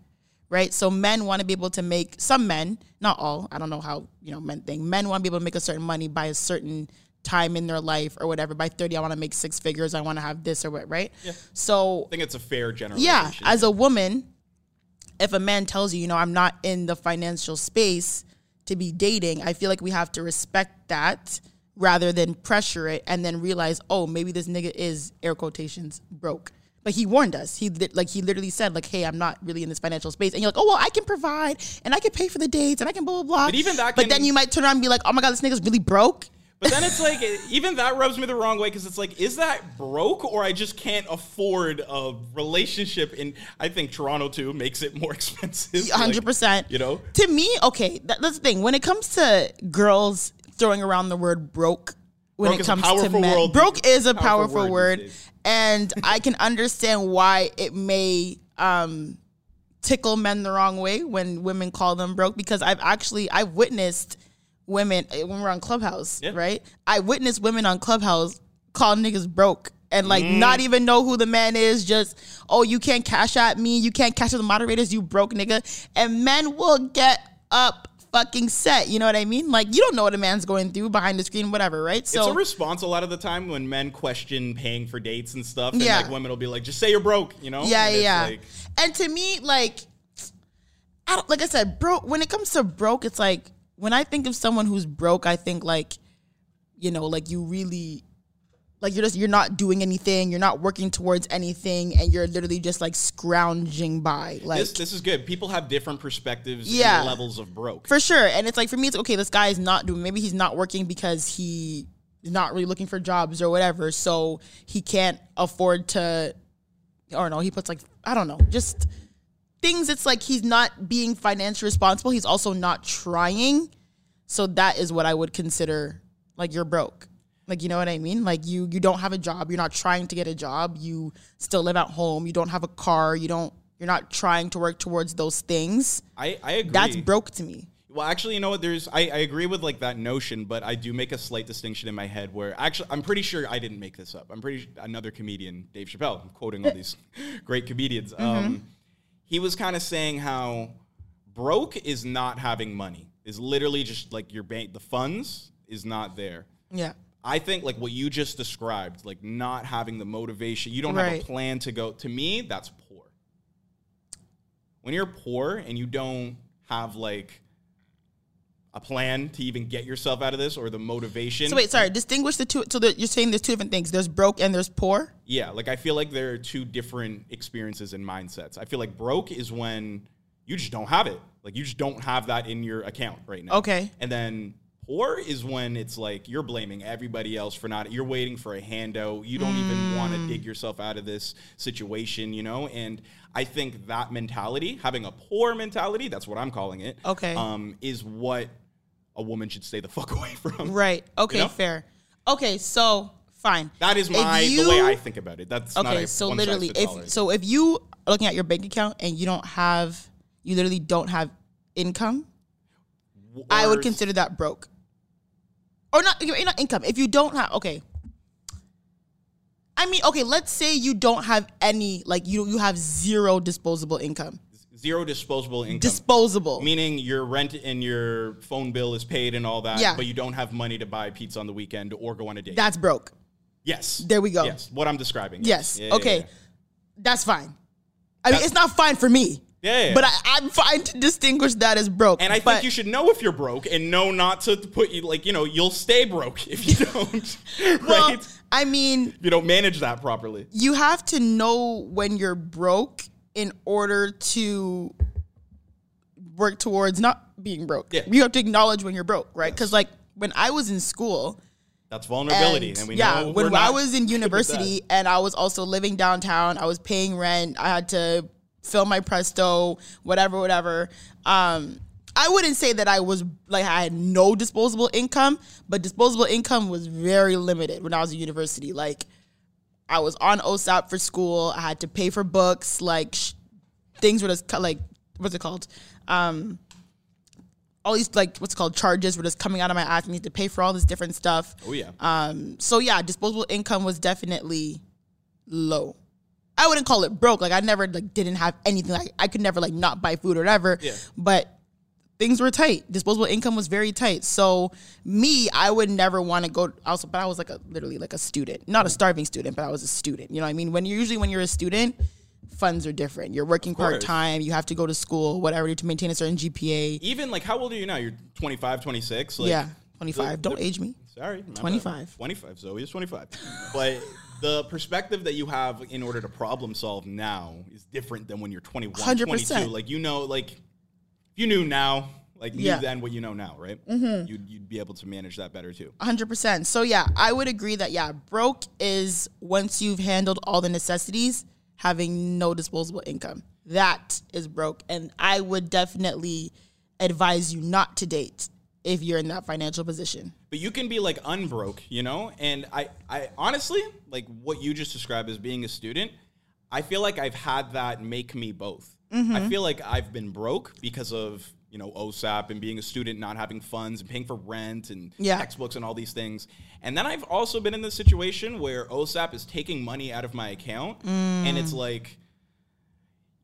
Right, so men want to be able to make some men, not all. I don't know how you know men think. Men want to be able to make a certain money by a certain time in their life or whatever. By thirty, I want to make six figures. I want to have this or what. Right. Yeah. So I think it's a fair generalization. yeah, as a woman, if a man tells you, you know, I'm not in the financial space to be dating, I feel like we have to respect that rather than pressure it and then realize, oh, maybe this nigga is air quotations broke. But he warned us. He li- like he literally said like, "Hey, I'm not really in this financial space." And you're like, "Oh well, I can provide and I can pay for the dates and I can blah blah blah." But even that But can- then you might turn around and be like, "Oh my god, this nigga's really broke." But then it's like <laughs> even that rubs me the wrong way because it's like, is that broke or I just can't afford a relationship? And I think Toronto too makes it more <laughs> expensive. like, hundred percent. You know, to me, okay, that, that's the thing. When it comes to girls throwing around the word broke, when Broke it comes to men, word- broke is a powerful powerful, word word, and I can understand why it may um, tickle men the wrong way when women call them broke because I've actually I've witnessed women eh, when we're on Clubhouse, Yeah. right? I witnessed women on Clubhouse call niggas broke and like Mm. not even know who the man is. Just oh, you can't cash at me, you can't cash at the moderators, you broke nigga, and men will get up fucking set. You know what I mean? Like you don't know what a man's going through behind the screen, whatever, right? it's a response a lot of the time when men question paying for dates and stuff. And Yeah. like women will be like, just say you're broke, you know? Yeah, And yeah. like- and to me, like, I don't, like I said, broke. When it comes to broke, it's like when I think of someone who's broke, I think like, you know, like you really, like you're just you're not doing anything, you're not working towards anything, and you're literally just like scrounging by, like. this, this is good. People have different perspectives Yeah. and levels of broke. for sure. And it's like for me, it's okay. This guy is not doing. Maybe he's not working because he is not really looking for jobs or whatever. So he can't afford to. Or no, he puts like I don't know, just things. It's like he's not being financially responsible. He's also not trying. So that is what I would consider like you're broke. Like you know what I mean? Like you you don't have a job. You're not trying to get a job. You still live at home. You don't have a car. You don't. You're not trying to work towards those things. I, I agree. That's broke to me. Well, actually, you know what? There's I, I agree with like that notion, but I do make a slight distinction in my head where actually I'm pretty sure I didn't make this up. I'm pretty another comedian, Dave Chappelle. I'm quoting all these <laughs> <laughs> great comedians. Um, he was kind of saying how broke is not having money. Is literally just like your bank. The funds is not there. Yeah. I think like what you just described, like not having the motivation, you don't have a plan to go. To me, that's poor. When you're poor and you don't have like a plan to even get yourself out of this or the motivation. So wait, sorry. Distinguish the two. So that you're saying there's two different things. There's broke and there's poor. Yeah, like I feel like there are two different experiences and mindsets. I feel like broke is when you just don't have it. Like you just don't have that in your account right now. Okay. And then poor is when it's like you're blaming everybody else for not you're waiting for a handout. You don't even want Mm. to dig yourself out of this situation, you know? And I think that mentality, having a poor mentality, that's what I'm calling it. Okay. Um, is what a woman should stay the <laughs> fuck away from. Right. Okay. know? Fair. Okay. So fine. That is my you- the way I think about it. That's not Okay. So literally, if so, if you are looking at your bank account and you don't have, you literally don't have income, I would consider that broke. Or not, not income. If you don't have, okay. I mean, okay. Let's say you don't have any, like you you have zero disposable income. zero disposable income. Disposable. Meaning your rent and your phone bill is paid and all that, Yeah. but you don't have money to buy pizza on the weekend or go on a date. That's broke. yes. There we go. Yes, what I'm describing. Yes. Yeah, yeah, okay. yeah. That's fine. I mean, That's- it's not fine for me. Yeah, yeah. But I, I'm fine to distinguish that as broke. And I think you should know if you're broke and know not to put you like you know you'll stay broke if you <laughs> don't, Well, right? I mean, you don't manage that properly. you have to know when you're broke in order to work towards not being broke. Yeah. You have to acknowledge when you're broke, right? Because like when I was in school, That's vulnerability, and, and, we yeah, know when I was in good with that. university and I was also living downtown, I was paying rent. I had to fill my Presto, whatever, whatever. Um, I wouldn't say that I was like I had no disposable income, but disposable income was very limited when I was in university. Like I was on OSAP for school. I had to pay for books. Like sh- things were just like what's it called? Um, all these like what's it called charges were just coming out of my ass. I need to pay for all this different stuff. Oh yeah. Um, so yeah, disposable income was definitely low. I wouldn't call it broke. Like I never like didn't have anything. Like I could never like not buy food or whatever. Yeah. But things were tight. Disposable income was very tight. So me, I would never want to go also, but I was like a literally like a student. Not a mm. starving student, but I was a student. You know what I mean? When you're usually when you're a student, funds are different. You're working part time, you have to go to school, whatever, to maintain a certain GPA. Even like, how old are you now? You're 25, 26. Like, yeah. 25. the- Don't the- age me. Sorry, my bad. 25. 25. Zoe is 25. but the perspective that you have in order to problem solve now is different than when you're 21, 100%. 22. Like you know, like if you knew now, like knew Yeah. then what you know now, right? Mm-hmm. You'd you'd be able to manage that better too. hundred percent. So yeah, I would agree that yeah, broke is once you've handled all the necessities, having no disposable income. That is broke, and I would definitely advise you not to date if you're in that financial position. But you can be like unbroke, you know? And I, I honestly, like what you just described as being a student, I feel like I've had that make me both. Mm-hmm. I feel like I've been broke because of, you know, OSAP and being a student, not having funds and paying for rent and Yeah. textbooks and all these things. And then I've also been in the situation where OSAP is taking money out of my account and Mm. it's like,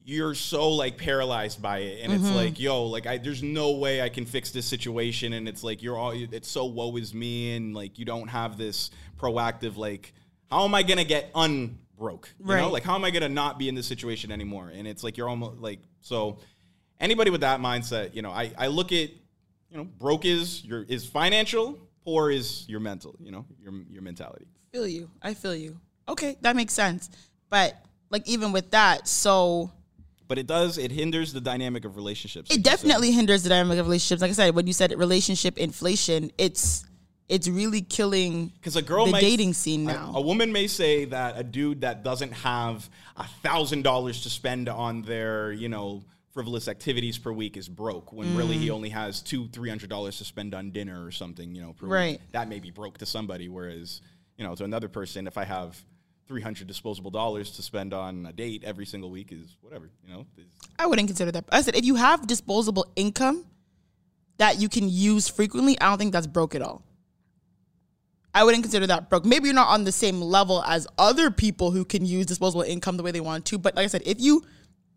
you're so like paralyzed by it and Mm-hmm. it's like yo like i there's no way i can fix this situation and it's like you're all it's so woe is me and like you don't have this proactive like how am i gonna get unbroke you know Right. like how am i gonna not be in this situation anymore and it's like you're almost like so anybody with that mindset you know i i look at you know broke is your is financial poor is your mental you know your your mentality Feel you. I feel you. Okay, that makes sense. But like even with that, so but it does it hinders the dynamic of relationships it definitely hinders the dynamic of relationships. Like I said, when you said relationship inflation, it's it's really killing Because a girl the might, dating scene now. A, woman may say that a dude that doesn't have a thousand dollars to spend on their, you know, frivolous activities per week is broke. When really Mm. he only has two, three hundred dollars to spend on dinner or something, you know, per Right. week. That may be broke to somebody. Whereas, you know, to another person, if I have three hundred disposable dollars to spend on a date every single week, is whatever, you know. I wouldn't consider that. I said if you have disposable income that you can use frequently, I don't think that's broke at all. I wouldn't consider that broke. Maybe you're not on the same level as other people who can use disposable income the way they want to. But like I said, if you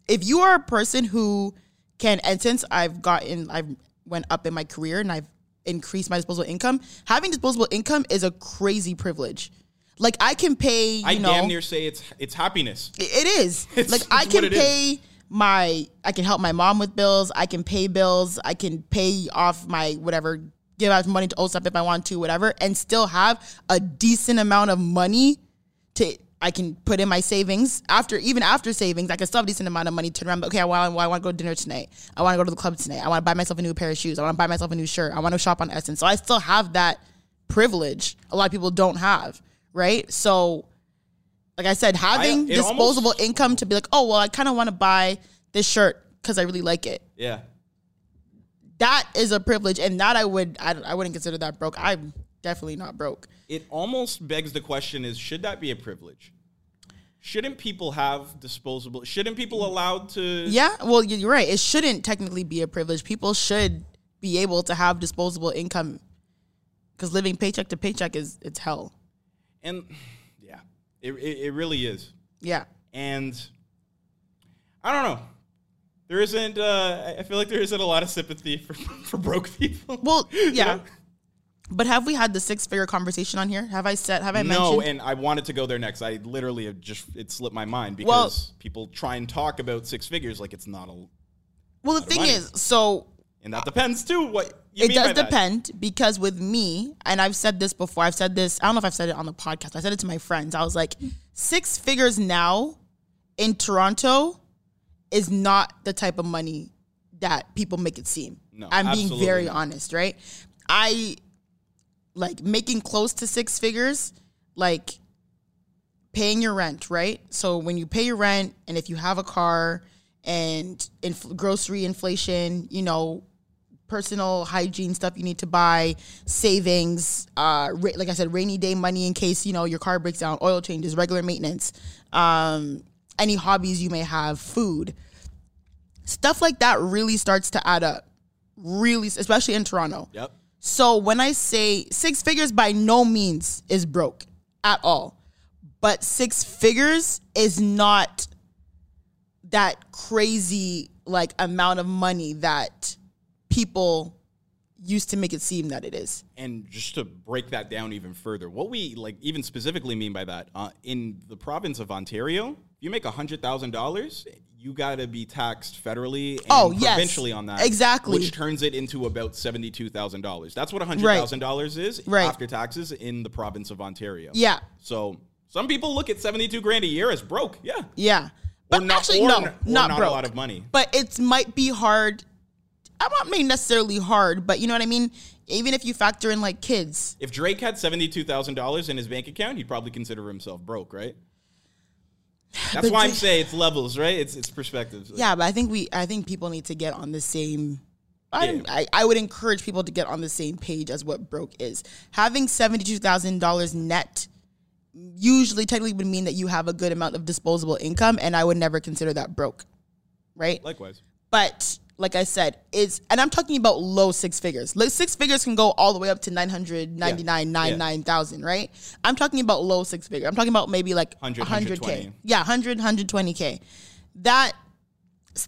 if you are a person who can, and since I've gotten I've went up in my career and I've increased my disposable income, having disposable income is a crazy privilege. Like I can pay, you I know, damn near say it's it's happiness. it is. <laughs> It's- like I can it is. pay my I can help my mom with bills, I can pay bills, I can pay off my whatever, give out money to old stuff if I want to, whatever, and still have a decent amount of money to I can put in my savings after even after savings, I can still have a decent amount of money to remember, okay, I want, I want to go to dinner tonight. I want to go to the club tonight. I want to buy myself a new pair of shoes. I want to buy myself a new shirt. I want to shop on SSENSE. So I still have that privilege a lot of people don't have, right? So like I said, having it disposable almost- income to be like, oh well, I kind of want to buy this shirt because I really like it. Yeah. That is a privilege, and that I would I, I wouldn't consider that broke. I'm definitely not broke. it almost begs the question is should that be a privilege shouldn't people have disposable shouldn't people allowed to Yeah, well, you- you're right. It shouldn't technically be a privilege. People should be able to have disposable income because living paycheck to paycheck is it's hell. And yeah it, it, it really is Yeah. and i don't know there isn't uh, I- feel like there isn't a lot of sympathy for, <laughs> for broke people Well, <laughs> You yeah. know? But have we had the six figure conversation on here? Have I said? Have I mentioned? no and i wanted to go there next i literally have just it slipped my mind because Well- people try and talk about six figures like it's not a well, the thing is, so and that depends too what you it mean by does depend because with me, and I've said this before, I've said this, I don't know if I've said it on the podcast. I said it to my friends. I was like, six figures now in Toronto is not the type of money that people make it seem. No, I'm being very not. honest, right? I like making close to six figures, like paying your rent, right? So when you pay your rent, and if you have a car and inf- grocery inflation, you know, personal hygiene stuff you need to buy, savings, uh, ra- like I said, rainy day money in case you know your car breaks down, oil changes, regular maintenance, um, any hobbies you may have, food, stuff like that really starts to add up. Really, especially in Toronto. Yep. So when I say six figures, by no means is broke at all. But six figures is not that crazy like amount of money that people used to make it seem that it is. And just to break that down even further, what we like even specifically mean by that, uh, in the province of Ontario, if you make hundred thousand dollars, you got to be taxed federally and Oh, yes. provincially on that. Exactly. which turns it into about seventy-two thousand dollars. That's what hundred thousand dollars is Right. after taxes in the province of Ontario. Yeah. So some people look at seventy-two grand a year as broke. Yeah. Yeah. But not- actually, or no, or not, not a lot of money. But it might be hard. I'm not mean necessarily hard, but you know what I mean. Even if you factor in like kids, If Drake had seventy-two thousand dollars in his bank account, he'd probably consider himself broke, right? <sighs> That's But why I'm saying it's levels, right? It's it's perspectives. yeah. But I think we, I think people need to get on the same. I, Yeah. I, I would encourage people to get on the same page as what broke is. Having seventy two thousand dollars net usually technically would mean that you have a good amount of disposable income, and I would never consider that broke, right? Likewise. But like I said, is and I'm talking about low six figures. Like six figures can go all the way up to 999, Yeah. 99,000, right? I'm talking about low six figure. I'm talking about maybe like 100, 100k. 120. Yeah, 100, 120k. That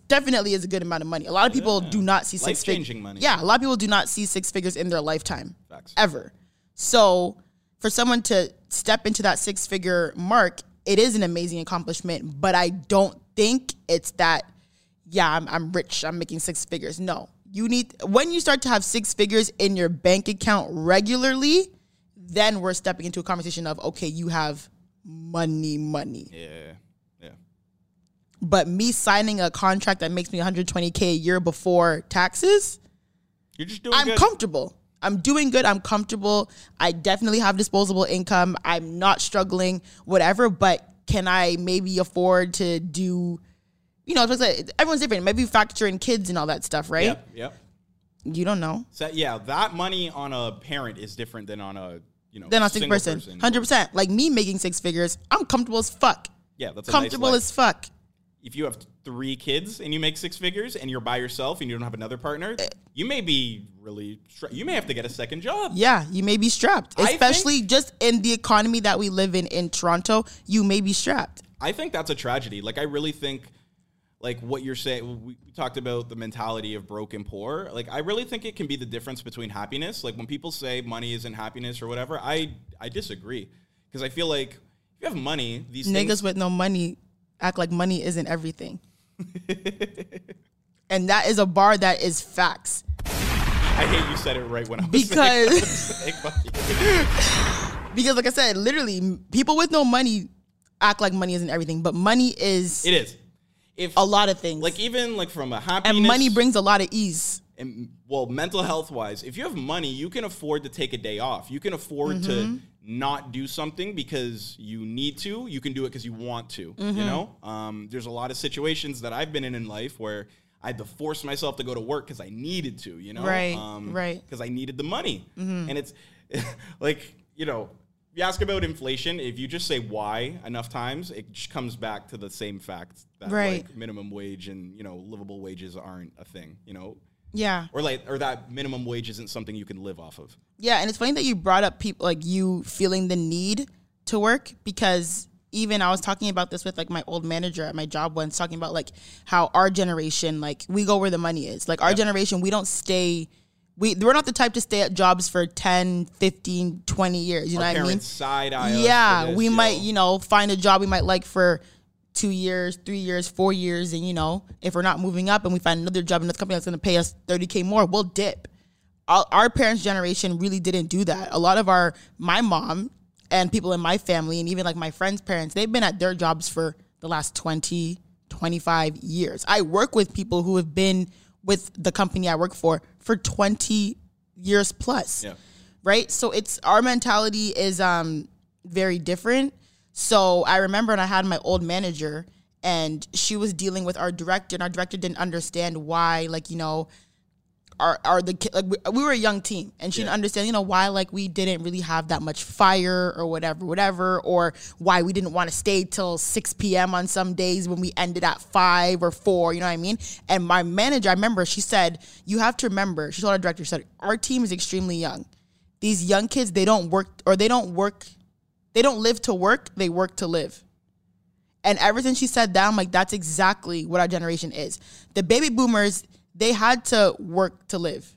definitely is a good amount of money. A lot of people do not see six figures. Yeah, a lot of people do not see six figures in their lifetime Facts. ever. So for someone to step into that six figure mark, it is an amazing accomplishment, but I don't think it's that, yeah, I'm, I'm rich, I'm making six figures. No. You need, when you start to have six figures in your bank account regularly, then we're stepping into a conversation of, okay, you have money, money. Yeah. Yeah. But me signing a contract that makes me 120K a year before taxes, You're just doing I'm good. comfortable. I'm doing good. I'm comfortable. I definitely have disposable income. I'm not struggling, whatever. But can I maybe afford to do, you know, like everyone's different. Maybe factor in kids and all that stuff, right? Yep. Yep. You don't know. So yeah, that money on a parent is different than on a you know Then on six single person, hundred percent. Like me making six figures, I'm comfortable as fuck. Yeah, that's a comfortable nice as fuck. If you have three kids and you make six figures and you're by yourself and you don't have another partner, Eh. you may be really. Str- you may have to get a second job. Yeah, you may be strapped, especially just in the economy that we live in in Toronto. You may be strapped. I think that's a tragedy. Like I really think, like what you're saying. We, talked about the mentality of broke and poor. Like I really think it can be the difference between happiness. Like when people say money isn't happiness or whatever, I I disagree because I feel like if you have money, these Niggas things, with no money act like money isn't everything. <laughs> and that is a bar that is facts. I hate you said it right when I was Because- saying, fuck you. <laughs> Because like I said, literally people with no money act like money isn't everything, but money is it is. If a lot of things. like even like from a happiness and money brings a lot of ease. and well mental health wise if you have money you can afford to take a day off you can afford Mm-hmm. to not do something because you need to you can do it because you want to Mm-hmm. you know um, there's a lot of situations that i've been in in life where i had to force myself to go to work because i needed to you know Right, right. because i needed the money Mm-hmm. and it's <laughs> like you know you ask about inflation if you just say why enough times it just comes back to the same fact that Right. like minimum wage and you know livable wages aren't a thing you know Yeah. or like or that minimum wage isn't something you can live off of. Yeah, and it's funny that you brought up people like you feeling the need to work because even I was talking about this with like my old manager at my job once talking about like how our generation like we go where the money is. Like our generation we don't stay we we're not the type to stay at jobs for 10, 15, 20 years, you know what I mean? side eye. yeah, this, we yo. might, you know, find a job we might like for two years, three years, four years, and you know, if we're not moving up and we find another job in this company that's going to pay us thirty k more, we'll dip. Our, our parents' generation really didn't do that. A lot of our, my mom and people in my family, and even like my friends' parents, they've been at their jobs for the last 20, 25 years. I work with people who have been with the company I work for for twenty years plus Yeah. right? So it's our mentality is um very different. So I remember, and I had my old manager, and she was dealing with our director, and our director didn't understand why, like you know, our our the like we, we were a young team, and she didn't understand, you know, why like we didn't really have that much fire or whatever, whatever, or why we didn't want to stay till six p.m. on some days when we ended at five or four. You know what I mean? And my manager, I remember, she said, "You have to remember." She told our director, she said, "Our team is extremely young. These young kids, they don't work or they don't work." They don't live to work, they work to live. And ever since she said that, I'm like, that's exactly what our generation is. The baby boomers, they had to work to live.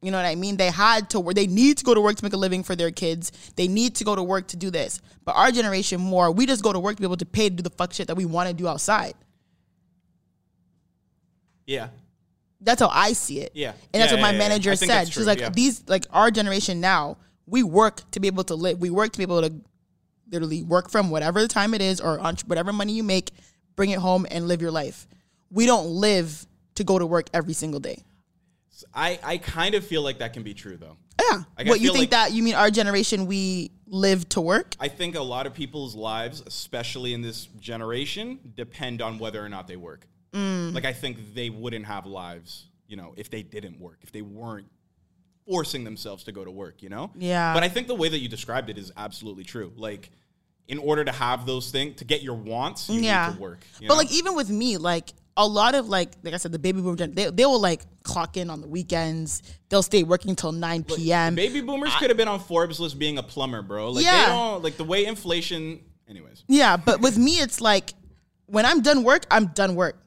You know what I mean? They had to work. They need to go to work to make a living for their kids. They need to go to work to do this. But our generation more, we just go to work to be able to pay to do the fuck shit that we want to do outside. Yeah. That's how I see it. Yeah. And that's Yeah, what my yeah, yeah. manager think said. She's like, yeah. these, like our generation now, we work to be able to live. We work to be able to literally work from whatever the time it is or on whatever money you make, bring it home and live your life. We don't live to go to work every single day. I, I kind of feel like that can be true though. Yeah. Like, what you think like- that you mean our generation we live to work? I think a lot of people's lives, especially in this generation, depend on whether or not they work. Mm. Like I think they wouldn't have lives, you know, if they didn't work, if they weren't forcing themselves to go to work, you know? Yeah. But I think the way that you described it is absolutely true. Like in order to have those things, to get your wants, you yeah. need to work. you but know? like even with me, like a lot of like like I said, the baby boomer gen- they they will like clock in on the weekends. They'll stay working till nine p.m. baby boomers could have been on Forbes list being a plumber, bro. Like Yeah. they don't like the way inflation anyways. Yeah, but with me, it's like when I'm done work, I'm done work,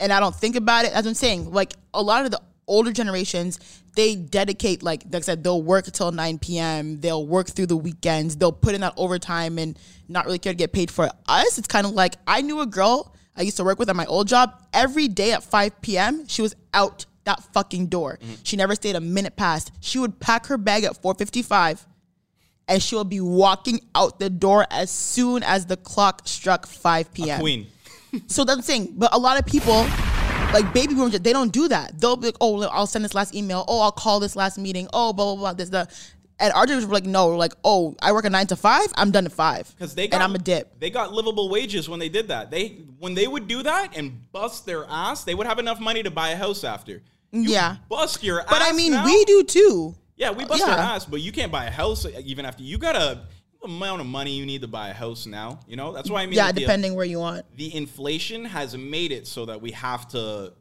and I don't think about it. As I'm saying, like a lot of the older generations, they dedicate like like I said, they'll work till 9 p.m. They'll work through the weekends. They'll put in that overtime and not really care to get paid for it. Us, it's kind of like I knew a girl I used to work with at my old job. Every day at 5 p.m., she was out that fucking door. Mm-hmm. She never stayed a minute past. She would pack her bag at 4:55 and she will be walking out the door as soon as the clock struck 5 p.m. Queen. So that's the thing. But a lot of people, like baby boomers, they don't do that. They'll be like, oh, I'll send this last email. Oh, I'll call this last meeting. Oh, blah, blah, blah, this, that. And our generation were like, no, like, oh, I work a nine to five. I'm done at five. Because they got, and I'm a dip. They got livable wages when they did that. They when they would do that and bust their ass, they would have enough money to buy a house after. You Yeah. bust your ass. But I mean, now- we do too. Yeah, we bust our ass, but you can't buy a house even after you got a amount of money you need to buy a house now. You know that's why I mean. Yeah, like, the- depending where you want. the inflation has made it so that we have to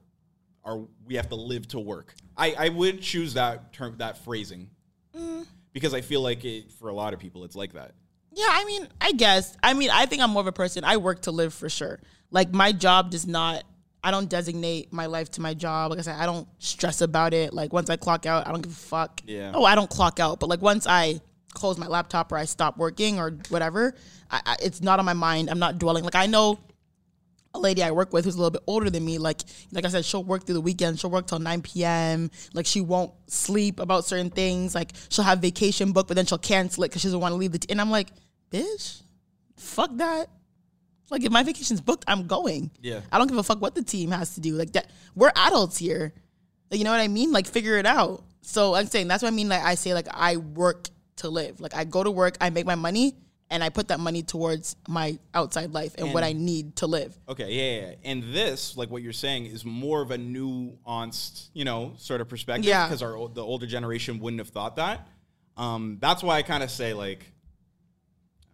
or we have to live to work. I, I would choose that term that phrasing. Mm. Because I feel like it for a lot of people it's like that. Yeah, I mean, I guess. I mean, I think I'm more of a person. I work to live for sure. Like my job does not. I don't designate my life to my job. Like I said, I don't stress about it. Like once I clock out, I don't give a fuck. Yeah. Oh, I don't clock out, but like once I close my laptop or I stop working or whatever, I, I, it's not on my mind. I'm not dwelling. Like I know a lady I work with who's a little bit older than me. Like like I said, she'll work through the weekend. She'll work till 9 p.m. Like she won't sleep about certain things. Like she'll have vacation booked, but then she'll cancel it because she doesn't want to leave the. T- and I'm like, bitch, fuck that. Like if my vacation's booked, I'm going. Yeah. I don't give a fuck what the team has to do. Like that, we're adults here. Like, you know what I mean? Like figure it out. So I'm saying that's what I mean. Like I say, like I work to live. Like I go to work, I make my money, and I put that money towards my outside life and, what I need to live. Okay, yeah, yeah. And this, like what you're saying, is more of a nuanced, you know, sort of perspective. Yeah. Because our the older generation wouldn't have thought that. Um, that's why I kind of say like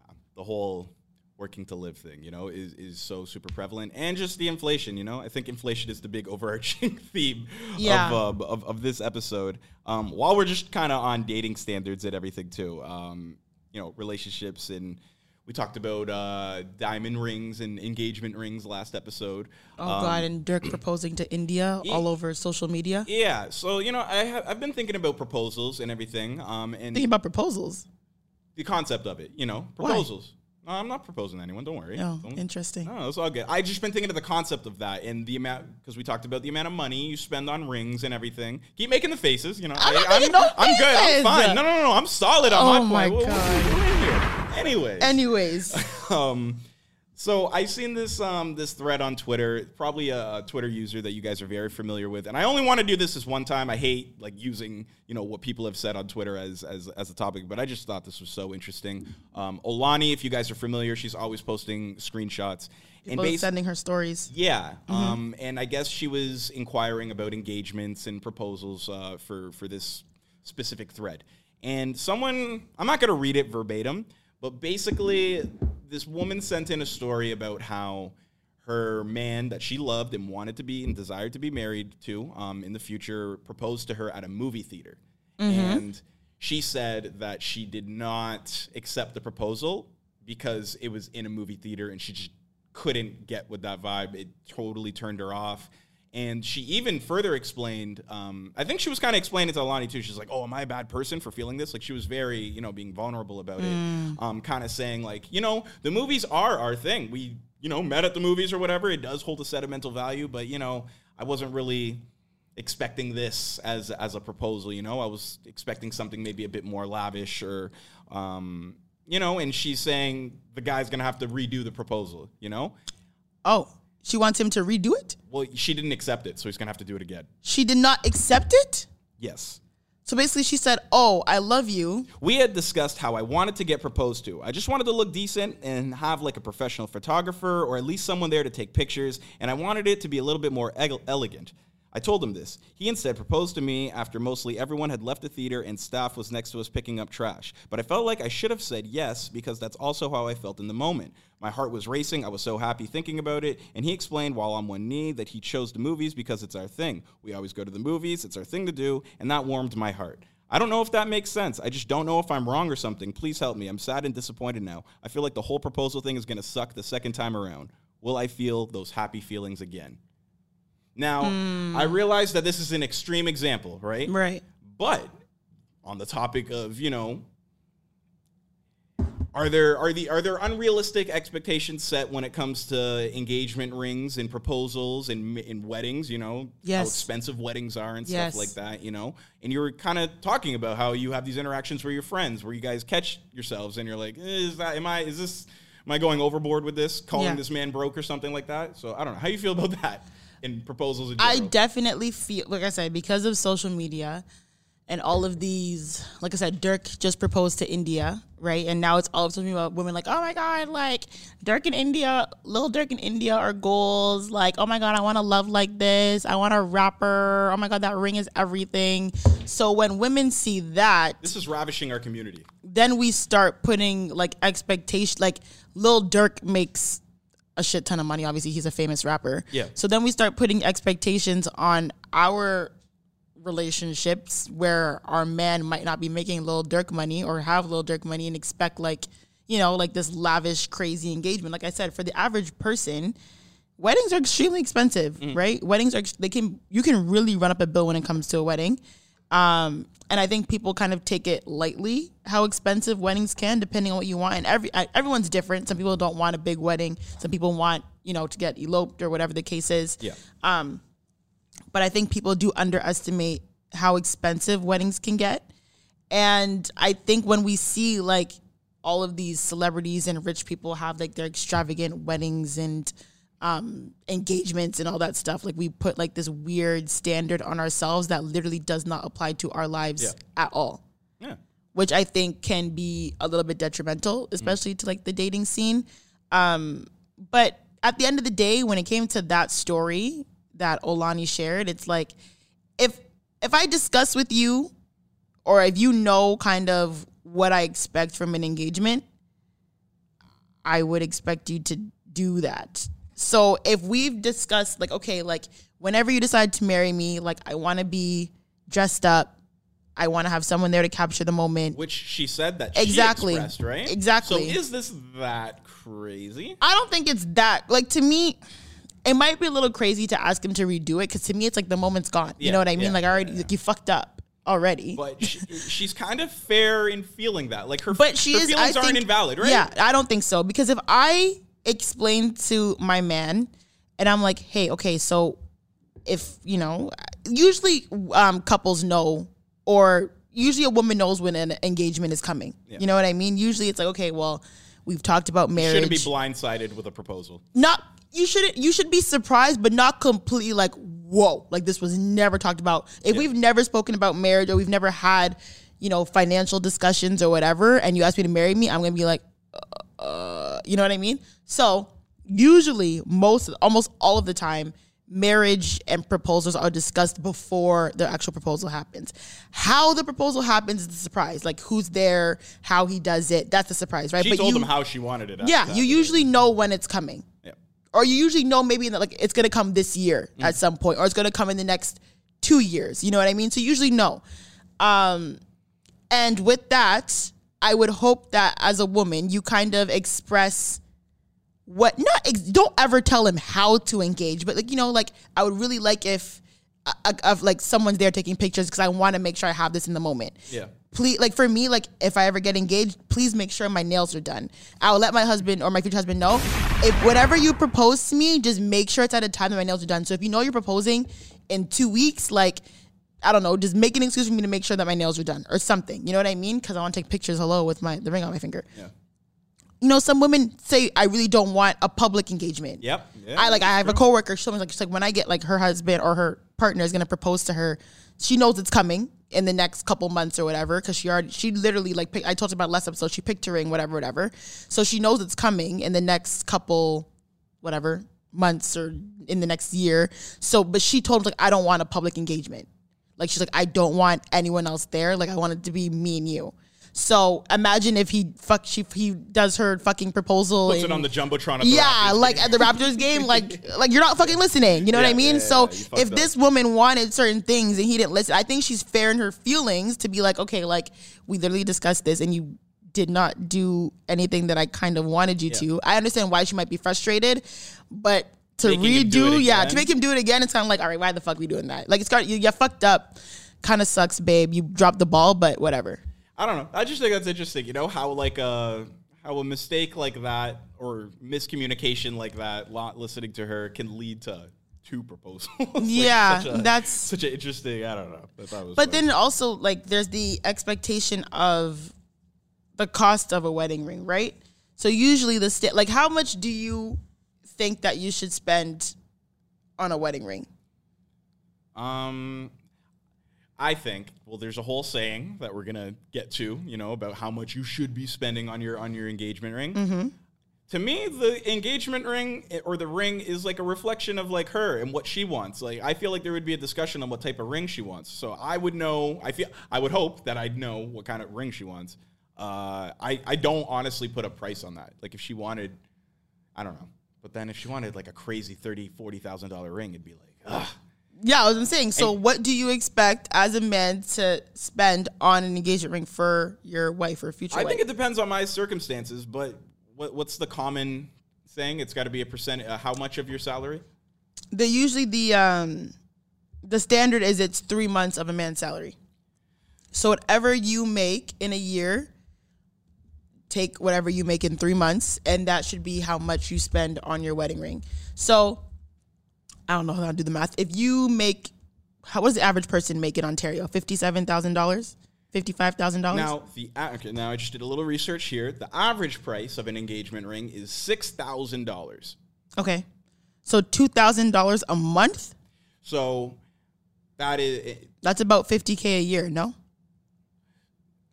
uh, the whole working to live thing, you know, is is so super prevalent, and just the inflation. You know, I think inflation is the big <laughs> overarching theme Yeah. of, uh, of of this episode. Um, while we're just kind of on dating standards and everything too, um, you know, relationships and. We talked about uh, diamond rings and engagement rings last episode. Oh Um, God! And Durk proposing to India all over social media. Yeah, so you know, I have, I've been thinking about proposals and everything, um, and Thinking about proposals. the concept of it. You know, proposals. No, I'm not proposing to anyone. Don't worry. Oh, Don't- interesting. No, it's all good. I just been thinking of the concept of that and the amount because we talked about the amount of money you spend on rings and everything. Keep making the faces. You know, I'm I, making no I'm good. I'm fine. No, no, no, no. I'm solid on Oh my my point. What- what are we God. doing here? Anyway. Anyways, <laughs> um, So I seen this um, this thread on Twitter, probably a, Twitter user that you guys are very familiar with, and I only want to do this this one time. I hate like using you know what people have said on Twitter as as, as a topic, but I just thought this was so interesting. Um, Olani, if you guys are familiar, she's always posting screenshots People basi- sending her stories. yeah, um, and I guess she was inquiring about engagements and proposals uh, for for this specific thread. And someone, I'm not going to read it verbatim, but basically, this woman sent in a story about how her man that she loved and wanted to be and desired to be married to um, in the future proposed to her at a movie theater, and she said that she did not accept the proposal because it was in a movie theater and she just couldn't get with that vibe. It totally turned her off. And she even further explained, um, I think she was kind of explaining to Alani too. She's like, Oh, am I a bad person for feeling this? Like, she was very, you know, being vulnerable about it. Um, kind of saying, like, you know, the movies are our thing. We, you know, met at the movies or whatever. It does hold a sentimental value, but, you know, I wasn't really expecting this as as a proposal. You know, I was expecting something maybe a bit more lavish or, um, you know. And she's saying the guy's gonna have to redo the proposal. You know, Oh, she wants him to redo it? well, she didn't accept it, so he's gonna have to do it again. She did not accept it? Yes. So basically, she said, Oh, I love you. We had discussed how I wanted to get proposed to. I just wanted to look decent and have like a professional photographer or at least someone there to take pictures, and I wanted it to be a little bit more eg- elegant. I told him this. He instead proposed to me after mostly everyone had left the theater and staff was next to us picking up trash. But I felt like I should have said yes because that's also how I felt in the moment. My heart was racing. I was so happy thinking about it. And he explained while on one knee that he chose the movies because it's our thing. We always go to the movies, it's our thing to do, and that warmed my heart. I don't know if that makes sense. I just don't know if I'm wrong or something. Please help me. I'm sad and disappointed now. I feel like the whole proposal thing is going to suck the second time around. Will I feel those happy feelings again? Now, I realize that this is an extreme example, right? Right. But on the topic of, you know, are there are the are there unrealistic expectations set when it comes to engagement rings and proposals and in weddings? You know, how Yes. expensive weddings are and Yes. stuff like that. You know, and you were kind of talking about how you have these interactions with your friends where you guys catch yourselves and you're like, eh, is that am I is this am I going overboard with this calling Yeah. this man broke or something like that? So I don't know how you feel about that in proposals. In I definitely feel, like I said, because of social media and all of these, like I said, Durk just proposed to India, right? And now it's all of something about women like, oh my God, like Durk in India, little Durk in India are goals. Like, oh my God, I want to love like this. I want a rapper. Oh my God, that ring is everything. So when women see that, this is ravishing our community. then we start putting like expectation like Lil Durk makes a shit ton of money. Obviously he's a famous rapper. Yeah. so then we start putting expectations on our relationships where our man might not be making little Durk money or have little Durk money and expect like you know like this lavish crazy engagement. Like I said for the average person weddings are extremely expensive mm. right? Weddings are they can you can really run up a bill when it comes to a wedding um, and I think people kind of take it lightly how expensive weddings can, depending on what you want. And every everyone's different. Some people don't want a big wedding. Some people want you know to get eloped or whatever the case is. Yeah. Um, but I think people do underestimate how expensive weddings can get. And I think when we see like all of these celebrities and rich people have like their extravagant weddings and um, engagements and all that stuff, like we put like this weird standard on ourselves that literally does not apply to our lives Yeah. at all Yeah. which I think can be a little bit detrimental, especially to like the dating scene. Um, but at the end of the day, when it came to that story that Olani shared, it's like if if I discuss with you, or if you know kind of what I expect from an engagement, I would expect you to do that. So if we've discussed like okay, like whenever you decide to marry me, like I want to be dressed up. I want to have someone there to capture the moment. Which she said that Exactly. right? Exactly. So is this that crazy? I don't think it's that. Like to me, it might be a little crazy to ask him to redo it because to me, it's like the moment's gone. you know what I mean? yeah, like I already, yeah, like you fucked up already. But <laughs> she, she's kind of fair in feeling that. Like her, But she her is. feelings I aren't think, invalid, right? Yeah, I don't think so because if I explain to my man and I'm like, hey, okay, so if you know, usually um, couples know or usually a woman knows when an engagement is coming. You know what I mean? Usually it's like, okay, well, We've talked about marriage. You shouldn't be blindsided with a proposal. not you shouldn't you should be surprised but not completely like whoa like this was never talked about if we've never spoken about marriage or we've never had you know financial discussions or whatever and you ask me to marry me i'm gonna be like uh, uh, you know what i mean so usually most almost all of the time marriage and proposals are discussed before the actual proposal happens how the proposal happens is the surprise like who's there how he does it that's the surprise right But She told you, him how she wanted it. yeah you usually know when it's coming Yeah. or you usually know maybe the, like it's gonna come this year Mm. at some point, or it's gonna come in the next two years. You know what I mean? So you usually know. Um, and with that, I would hope that as a woman, you kind of express what not ex- don't ever tell him how to engage, but like you know, like I would really like if uh, uh, of like someone's there taking pictures because I want to make sure I have this in the moment. Yeah. please like for me like if i ever get engaged please make sure my nails are done. I'll let my husband or my future husband know. If whatever you propose to me just make sure it's at a time that my nails are done. So if you know you're proposing in two weeks like i don't know just make an excuse for me to make sure that my nails are done or something you know what i mean because i want to take pictures hello with my the ring on my finger Yeah. you know some women say i really don't want a public engagement Yep. Yeah, I like I have a coworker. She's like, she's like when I get like her husband or her partner is gonna propose to her, she knows it's coming in the next couple months or whatever. Because she already she literally like pick, I talked about last episode. She picked her ring, whatever, whatever. So she knows it's coming in the next couple, whatever months or in the next year. So, but she told him like I don't want a public engagement. Like she's like I don't want anyone else there. Like I want it to be me and you. So imagine if he fuck she he does her fucking proposal. Puts it on the jumbotron. At the yeah, Raptors like game. at the Raptors game, like <laughs> like you're not fucking listening. You know what I mean? yeah, so yeah, if up. this woman wanted certain things and he didn't listen, I think she's fair in her feelings to be like, okay, like we literally discussed this and you did not do anything that I kind of wanted you to. I understand why she might be frustrated, but to Making redo, yeah, to make him do it again, it's kind of like, all right, why the fuck we doing that? Like it's got you, you fucked up. Kind of sucks, babe. You dropped the ball, but whatever. I don't know. I just think that's interesting. You know how like a how a mistake like that or miscommunication like that, not listening to her, can lead to two proposals. <laughs> Like, Yeah, such a- that's- such an interesting. I don't know. I thought it was But funny. then also like there's the expectation of the cost of a wedding ring, right? So usually the sta- like how much do you think that you should spend on a wedding ring? Um, I think well, there's a whole saying that we're gonna get to, you know, about how much you should be spending on your on your engagement ring. Mm-hmm. To me, the engagement ring eh, or the ring is like a reflection of like her and what she wants. Like I feel like there would be a discussion on what type of ring she wants. So I would know. I feel I would hope that I'd know what kind of ring she wants. Uh, I I don't honestly put a price on that. Like if she wanted, I don't know. But then if she wanted like a crazy thirty, forty thousand dollar ring, it'd be like, ugh. Yeah, I was saying. So what do you expect as a man to spend on an engagement ring for your wife or future I wife? think it depends on my circumstances, but what, what's the common thing? It's got to be a percent. Uh, how much of your salary? the usually the um the standard is it's three months of a man's salary. So whatever you make in a year, take whatever you make in three months, and that should be how much you spend on your wedding ring. So I don't know how to do the math. If you make how does the average person make in Ontario? Fifty seven thousand dollars? Fifty five thousand dollars? Now the a- okay, now I just did a little research here. The average price of an engagement ring is six thousand dollars. Okay. So two thousand dollars a month? So that is That's about fifty K a year, no?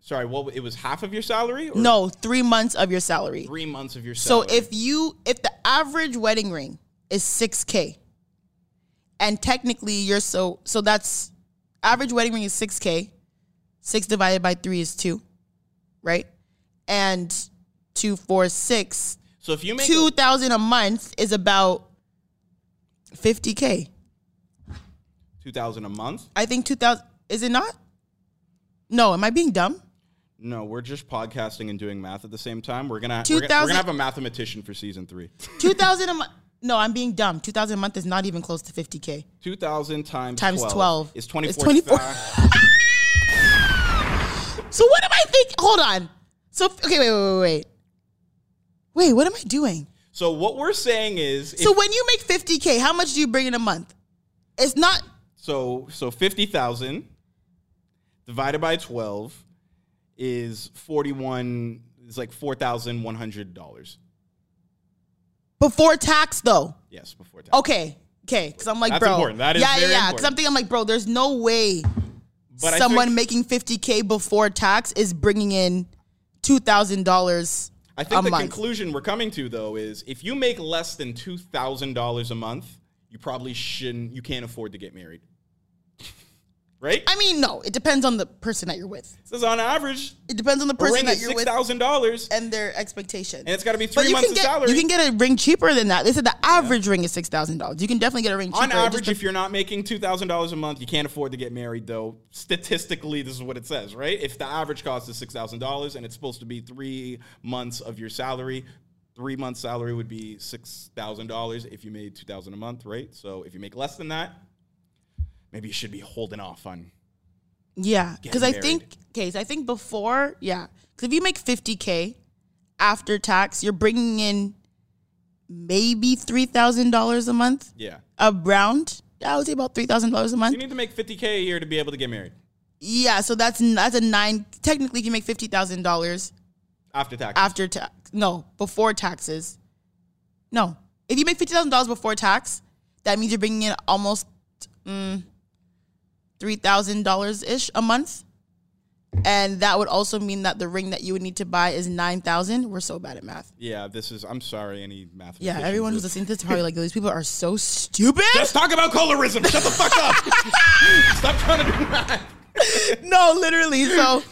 Sorry. What it was half of your salary? Or No, three months of your salary. three months of your salary. So if you if the average wedding ring is 6k and technically you're so so that's average wedding ring is 6k. 6 divided by 3 is 2, right? And 2 4 6 so if you make 2000 a month is about 50k. two thousand a month, I think 2000 is it not? No, am I being dumb? No, we're just podcasting and doing math at the same time. We're gonna we're gonna, we're gonna have a mathematician for season three. <laughs> 2000 a month. No, I'm being dumb. 2000 a month is not even close to 50k. Two thousand times Times 12 is twenty four. 24. <laughs> So what am I thinking? Hold on. So okay, wait, wait, wait, wait. Wait, what am I doing? So what we're saying is, if- So when you make 50k, how much do you bring in a month? It's not so so fifty thousand divided by twelve is forty one It's like four thousand one hundred dollars. Before tax, though. Yes, before tax. Okay. Okay. Because I'm like, That's bro. important. That is yeah, yeah, yeah. Because. I'm thinking, I'm like, bro, there's no way But someone making 50K before tax is bringing in $2,000 I think a the month. conclusion we're coming to though is if you make less than two thousand dollars a month, you probably shouldn't. You can't afford to get married, right? I mean, no, it depends on the person that you're with. It says on average, It depends on the a person ring that you're six with thousand dollars, and their expectation. and it's got to be three months get salary. you can get a ring cheaper than that. They said the average ring is six thousand dollars. You can definitely get a ring cheaper. on average, if you're not making two thousand dollars a month, you can't afford to get married. Though statistically, this is what it says, right? If the average cost is six thousand dollars and it's supposed to be three months of your salary, three months salary would be six thousand dollars if you made two thousand a month, right? So if you make less than that, maybe you should be holding off on. Yeah, because I think case I think before, yeah, because if you make fifty k after tax, you're bringing in maybe three thousand dollars a month, Yeah, around. I would say about three thousand dollars a month. you need to make fifty k a year to be able to get married Yeah, so that's that's a nine. Technically, you make fifty thousand dollars after tax. after tax, no, before taxes, no. If you make fifty thousand dollars before tax, that means you're bringing in almost mm, three thousand dollars ish a month, and that would also mean that the ring that you would need to buy is nine thousand. We're so bad at math. yeah, this is. I'm sorry, any math. Yeah, everyone who's listening to this is probably <laughs> like these people are so stupid. Let's talk about colorism. Shut the fuck up. <laughs> Stop trying to do math. no, literally. So,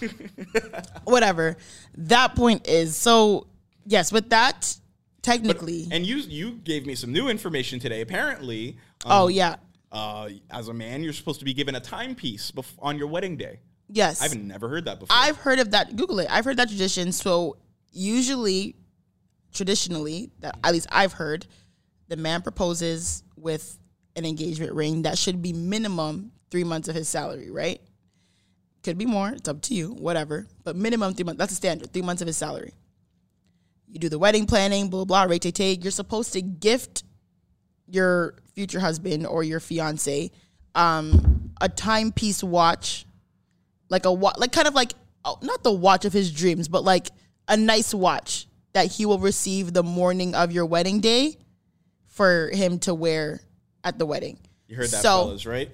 whatever. That point is so. Yes, with that, technically. And you you gave me some new information today. Apparently, um, oh yeah. Uh, as a man, you're supposed to be given a timepiece bef- on your wedding day. Yes. I've never heard that before. I've heard of that. Google it. I've heard that tradition. So usually, traditionally, that at least I've heard, the man proposes with an engagement ring that should be minimum three months of his salary. Right? Could be more. It's up to you. Whatever. But minimum three months. That's the standard. Three months of his salary. You do the wedding planning. Blah blah. Rate take. You're supposed to gift your future husband or your fiance um, a timepiece watch like a wa- like kind of like oh, not the watch of his dreams, but like a nice watch that he will receive the morning of your wedding day for him to wear at the wedding. you heard that, so, fellas, right?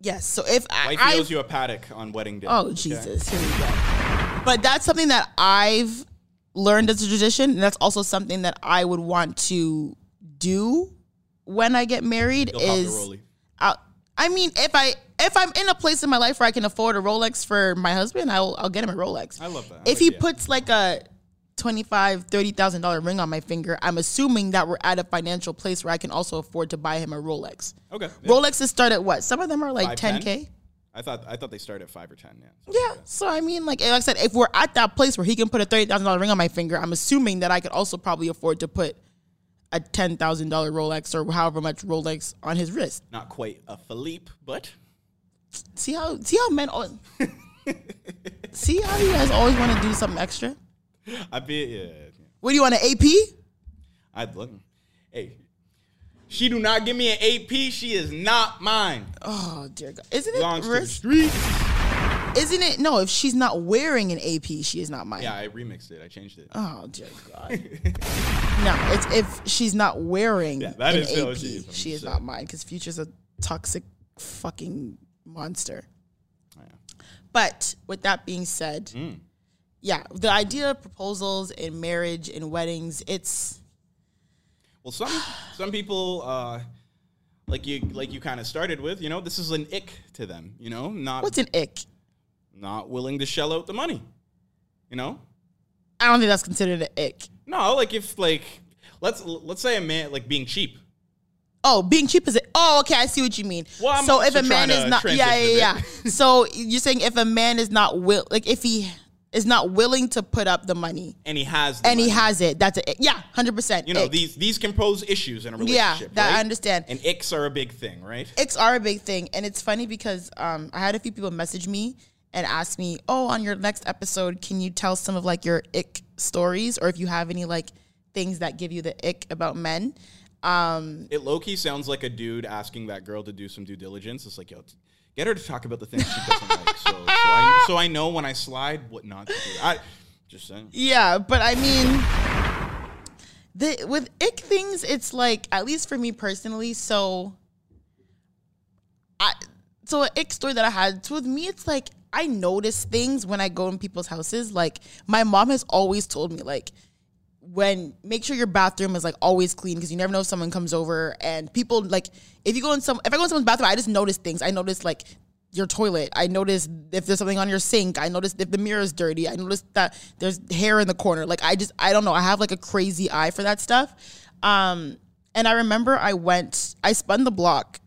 Yes. So if I, Wife I owes you a Patek on wedding day. oh Okay? Jesus, here we go. But that's something that I've learned as a tradition, and that's also something that I would want to do when I get married. You'll is. I, I mean, if I if I'm in a place in my life where I can afford a Rolex for my husband, I'll I'll get him a Rolex. I love that. If he the- puts like a twenty five, thirty thousand dollar ring on my finger, I'm assuming that we're at a financial place where I can also afford to buy him a Rolex. Okay. yeah. Rolexes start at what? Some of them are like Five, ten 10? k. I thought I thought they started at five or ten. Yeah. Yeah. So I mean, like, like I said, if we're at that place where he can put a thirty thousand dollar ring on my finger, I'm assuming that I could also probably afford to put a ten thousand dollar Rolex or however much Rolex on his wrist. Not quite a Philippe, but See how see how men al- <laughs> see how you guys always want to do something extra. I'd be yeah. What do you want an AP? I'd look. Hey, she do not give me an AP. She is not mine. Oh dear God, isn't it? Belongs to the ris- street. Isn't it? No, if she's not wearing an AP, she is not mine. Yeah, I remixed it. I changed it. Oh dear God. no, it's if she's not wearing Yeah, that an is AP, she is. She is just not mine because Future's a toxic fucking monster. Oh, yeah. But with that being said, Mm. yeah, the idea of proposals and marriage and weddings, it's Well, some some people, uh, like you like you kind of started with, you know, this is an ick to them. You know, not what's an ick? Not willing to shell out the money. You know, I don't think that's considered an ick. no, like if like let's let's say a man like being cheap. Oh, being cheap is it? Oh, okay, I see what you mean. Well, I'm so if a man is not, yeah, yeah, yeah. so you're saying if a man is not will, like if he is not willing to put up the money and he has and he has it, that's a yeah, hundred percent. you know these these can pose issues in a Yeah, relationship. that I understand. And icks are a big thing, right? Icks are a big thing, and it's funny because um, I had a few people message me and ask me, "Oh, on your next episode, can you tell some of like your ick stories, or if you have any like things that give you the ick about men?" Um, It low key sounds like a dude asking that girl to do some due diligence. It's like, yo, get her to talk about the things she doesn't like, so so I, <laughs> so I know when I slide what not to do. I, Just saying. Yeah, but I mean, the with ick things, it's like at least for me personally. So, I so an ick story that I had. So with me, it's like I notice things when I go in people's houses. Like my mom has always told me, like when make sure your bathroom is like always clean because you never know if someone comes over and people like if you go in some if I go in someone's bathroom, I just notice things. I notice like your toilet. I notice if there's something on your sink. I notice if the mirror is dirty. I notice that there's hair in the corner. Like I just I don't know. I have like a crazy eye for that stuff. Um and I remember I went I spun the block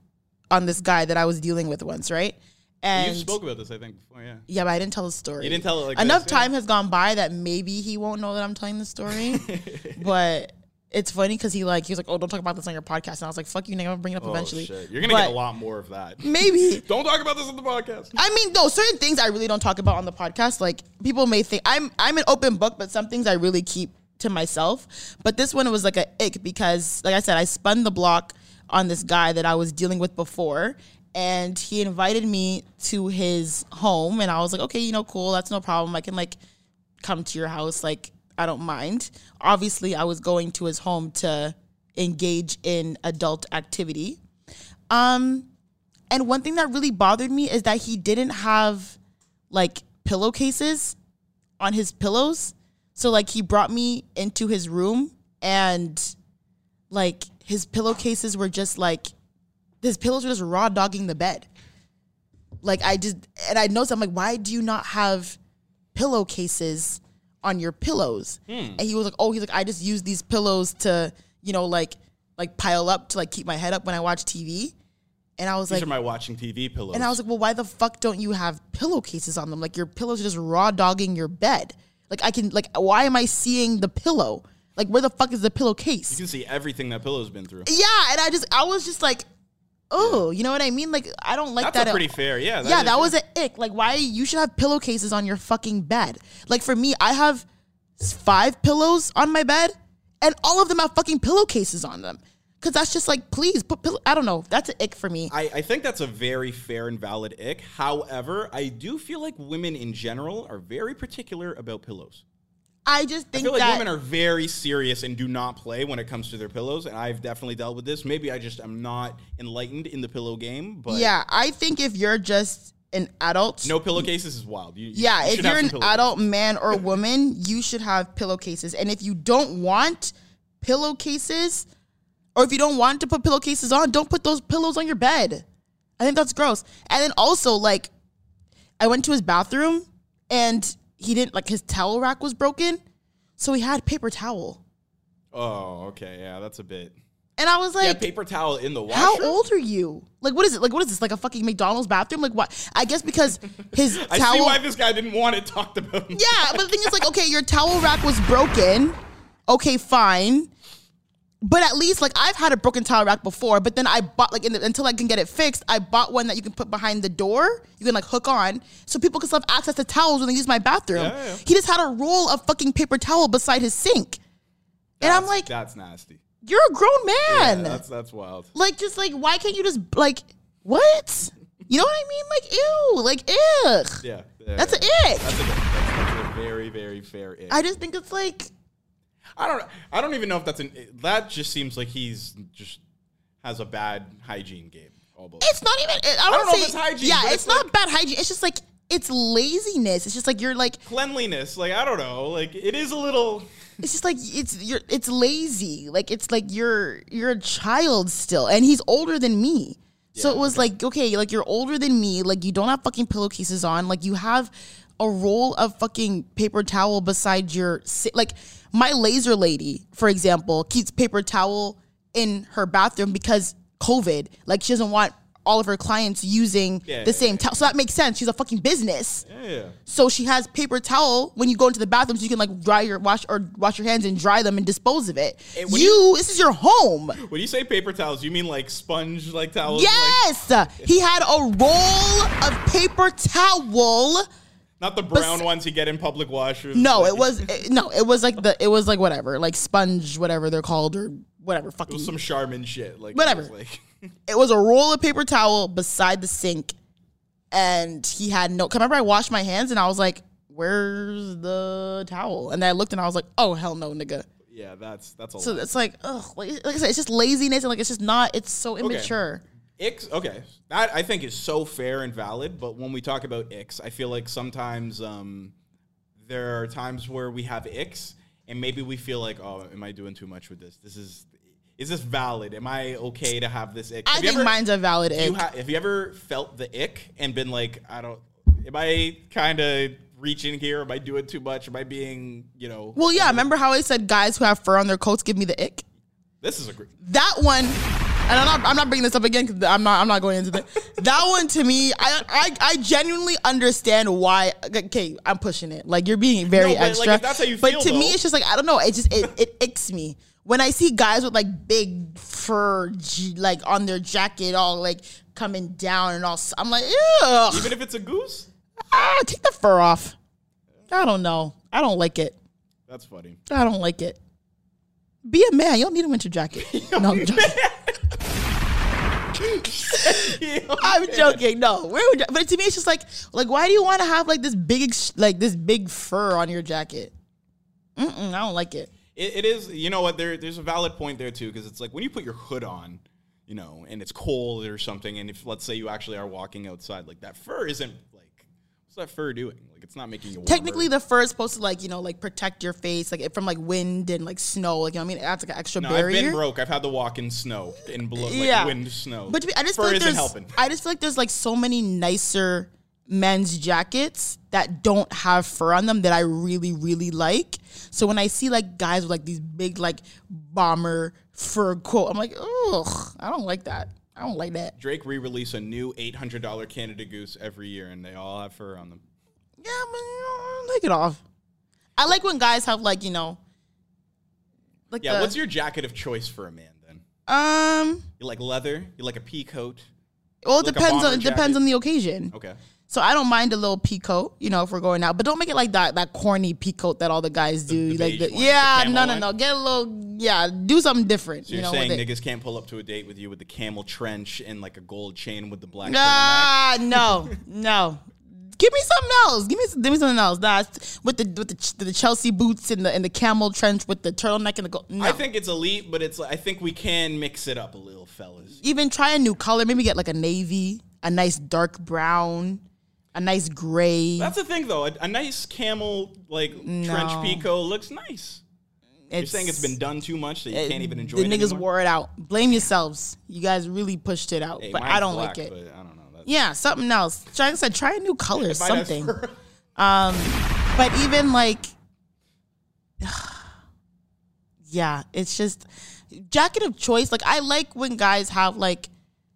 on this guy that I was dealing with once, right? And you spoke about this, I think, before. Yeah. yeah, but I didn't tell the story. You didn't tell it like enough this, yeah. time has gone by that maybe he won't know that I'm telling the story. <laughs> but it's funny because he like he was like, "Oh, don't talk about this on your podcast," and I was like, "Fuck you, nigga, I'm gonna bring it up Oh, eventually." shit. You're gonna But get a lot more of that. Maybe. <laughs> Don't talk about this on the podcast. I mean, no, certain things I really don't talk about on the podcast. Like people may think I'm I'm an open book, but some things I really keep to myself. But this one was like a ick because, like I said, I spun the block on this guy that I was dealing with before, and he invited me to his home, and I was like, okay, you know, cool, that's no problem. I can like come to your house, like I don't mind. Obviously, I was going to his home to engage in adult activity. Um, and one thing that really bothered me is that he didn't have like pillowcases on his pillows. So like he brought me into his room and like his pillowcases were just like his pillows were just raw dogging the bed. Like I just and I noticed I'm like, why do you not have pillowcases on your pillows? Hmm. And he was like, oh, he's like, I just use these pillows to, you know, like like pile up to like keep my head up when I watch TV. And I was like, These like, are my watching TV pillows. and I was like, well, why the fuck don't you have pillowcases on them? Like your pillows are just raw dogging your bed. Like I can like why am I seeing the pillow? Like where the fuck is the pillowcase? you can see everything that pillow's been through. Yeah, and I just I was just like, oh, you know what I mean? Like I don't like That's that. at- pretty fair. Yeah. yeah, is- that was an ick. Like why you should have pillowcases on your fucking bed? Like for me, I have five pillows on my bed, and all of them have fucking pillowcases on them. Cause that's just like, please put pillow. I don't know. That's an ick for me. I, I think that's a very fair and valid ick. However, I do feel like women in general are very particular about pillows. I just I think feel like that women are very serious and do not play when it comes to their pillows, and I've definitely dealt with this. Maybe I just am not enlightened in the pillow game, but yeah, I think if you're just an adult, no pillowcases is wild. You- yeah, you if you're an adult man or <laughs> woman, you should have pillowcases. And if you don't want pillowcases, or if you don't want to put pillowcases on, don't put those pillows on your bed. I think that's gross. And then also, like, I went to his bathroom and he didn't like his towel rack was broken, so he had paper towel. Oh, okay, yeah, that's a bit. And I was like, Yeah, paper towel in the washer. how old are you? Like, what is it? Like, what is this? Like a fucking McDonald's bathroom? Like, what? I guess because <laughs> his I towel. see why this guy didn't want it talked about. Yeah, but the thing is, like, okay, your towel rack was broken. Okay, fine. But at least, like, I've had a broken towel rack before, but then I bought, like, in the, until I can get it fixed, I bought one that you can put behind the door. You can, like, hook on so people can still have access to towels when they use my bathroom. Yeah, yeah. He just had a roll of fucking paper towel beside his sink. and I'm like, that's nasty. you're a grown Yeah, man. that's that's wild. like, just, like, why can't you just, like, what? You know what I mean? Like, ew. Like, ugh. Yeah, yeah, That's yeah. an ick. That's a, that's, that's a very very fair ick. I just think it's like, I don't. I don't even know if that's an. That just seems like he's just has a bad hygiene game. Almost. It's not even. I don't, don't know say, if it's hygiene, Yeah, it's, it's not bad hygiene. It's just like it's laziness. It's just like you're like. cleanliness. Like I don't know. Like it is a little. It's just like it's you're. It's lazy. Like it's like you're you're a child still, and he's older than me. So it was like okay, like you're older than me. Like you don't have fucking pillowcases on. Like you have a roll of fucking paper towel beside your like my laser lady, for example, keeps paper towel in her bathroom because COVID. Like she doesn't want all of her clients using Yeah, the same towel. So that makes sense. She's a fucking business. Yeah. So she has paper towel when you go into the bathroom, so you can like dry your wash or wash your hands and dry them and dispose of it. You, you- this is your home. When you say paper towels, you mean like sponge like towels? Like, Yes, he had a roll of paper towel. not the brown ones you get in public washrooms. No, like, it was it- no, it was like the it was like whatever, like sponge, whatever they're called, or whatever. It Fucking was some Charmin shit. Like Whatever. Like it was a roll of paper towel beside the sink, and he had no. Remember, I washed my hands and I was like, where's the towel? And then I looked and I was like, oh hell no, nigga. Yeah, that's that's a So lot. it's like, ugh, like, like I said, it's just laziness and like it's just not. It's so immature. Icks, okay, that I think is so fair and valid. But when we talk about icks, I feel like sometimes um, there are times where we have icks, and maybe we feel like, oh, am I doing too much with this? This is, is this valid? Am I okay to have this ick? I Have think ever- mine's a valid do you ick. ha- have you ever felt the ick and been like, I don't, am I kind of reaching here? Am I doing too much? Am I being, you know? well, yeah. Remember how I said guys who have fur on their coats give me the ick? this is a great. that one and I'm not, I'm not bringing this up again because I'm not I'm not going into that. <laughs> That one to me, I, I I genuinely understand why. Okay, I'm pushing it. Like you're being very No, but, like, extra. if that's how you but feel, to me, it's just like I don't know. It just it it icks me when I see guys with like big fur like on their jacket, all like coming down and all. I'm like, ugh. Even if it's a goose, ah, take the fur off. I don't know. I don't like it. that's funny. I don't like it. Be a man. You don't need a winter jacket. <laughs> no, I'm joking. <laughs> I'm joking. No, where would, but to me, it's just like, like, why do you want to have like this big, like this big fur on your jacket? Mm-mm, I don't like it. It, it is, you know what? There, there's a valid point there too, because it's like when you put your hood on, you know, and it's cold or something, and if let's say you actually are walking outside, like that fur isn't like, what's that fur doing? Like it's not making you. Technically, the fur is supposed to like you know like protect your face like from like wind and like snow. Like you know what I mean, it adds like an extra no, I've been broke. I've had to walk in snow, in below, like yeah, wind, snow. But to me, I just fur feel like there's, helping. I just feel like there's like so many nicer men's jackets that don't have fur on them that I really really like. So when I see like guys with like these big like bomber fur coat, I'm like, ugh, I don't like that. I don't like that. Drake re-release a new eight hundred dollar Canada Goose every year, and they all have fur on them. Yeah, but uh, take it off. I like when guys have like you know, like Yeah, the, what's your jacket of choice for a man then? um. You like leather? You like a pea coat? Well, it Like depends bomber on it depends on the occasion. Okay. So I don't mind a little peacoat, you know, if we're going out, but don't make it like that that corny peacoat that all the guys do. the like, the, one, yeah, no, no, no. Get a little, yeah, do something different. So you you're know, saying niggas can't pull up to a date with you with the camel trench and like a gold chain with the black? Ah, no, no. Give me something else. Give me, give me something else. Nah, with the with the, the Chelsea boots and the and the camel trench with the turtleneck and the gold. No. I think it's elite, but it's I think we can mix it up a little, fellas. even try a new color. Maybe get like a navy, a nice dark brown, a nice gray. That's the thing, though. A, a nice camel like trench No. pico looks nice. You're saying it's been done too much that you can't even enjoy the it niggas anymore? wore it out. Blame yourselves. You guys really pushed it out, Hey, but I don't black, like it. But I don't know. That's, Yeah, something else. Try, like I said, try a new color, something. <laughs> Um, but even like, <sighs> yeah, it's just jacket of choice. Like I like when guys have like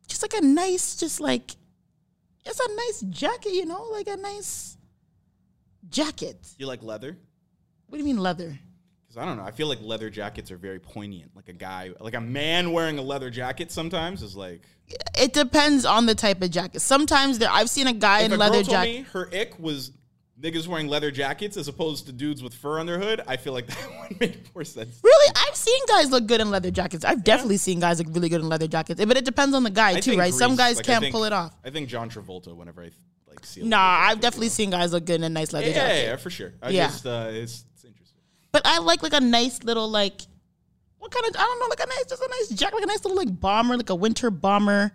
just like a nice, just like it's a nice jacket, you know, like a nice jacket. you like leather? What do you mean leather? Because I don't know. I feel like leather jackets are very poignant. Like a guy, like a man wearing a leather jacket sometimes is like. It depends on the type of jacket. Sometimes there, I've seen a guy If in a leather jacket. her ick was niggas wearing leather jackets as opposed to dudes with fur on their hood, I feel like <laughs> that would make more sense. Really, I've seen guys look good in leather jackets. I've definitely seen guys look really good in leather jackets, but it depends on the guy I too, right? Some guys like, can't think- pull it off. I think John Travolta, whenever I like see. Nah, I've definitely well. seen guys look good in a nice leather Yeah, jacket. yeah, yeah, for sure. I Yeah. just uh, it's, it's interesting. But I like like a nice little like what kind of I don't know like a nice just a nice jacket like a nice little like bomber like a winter bomber,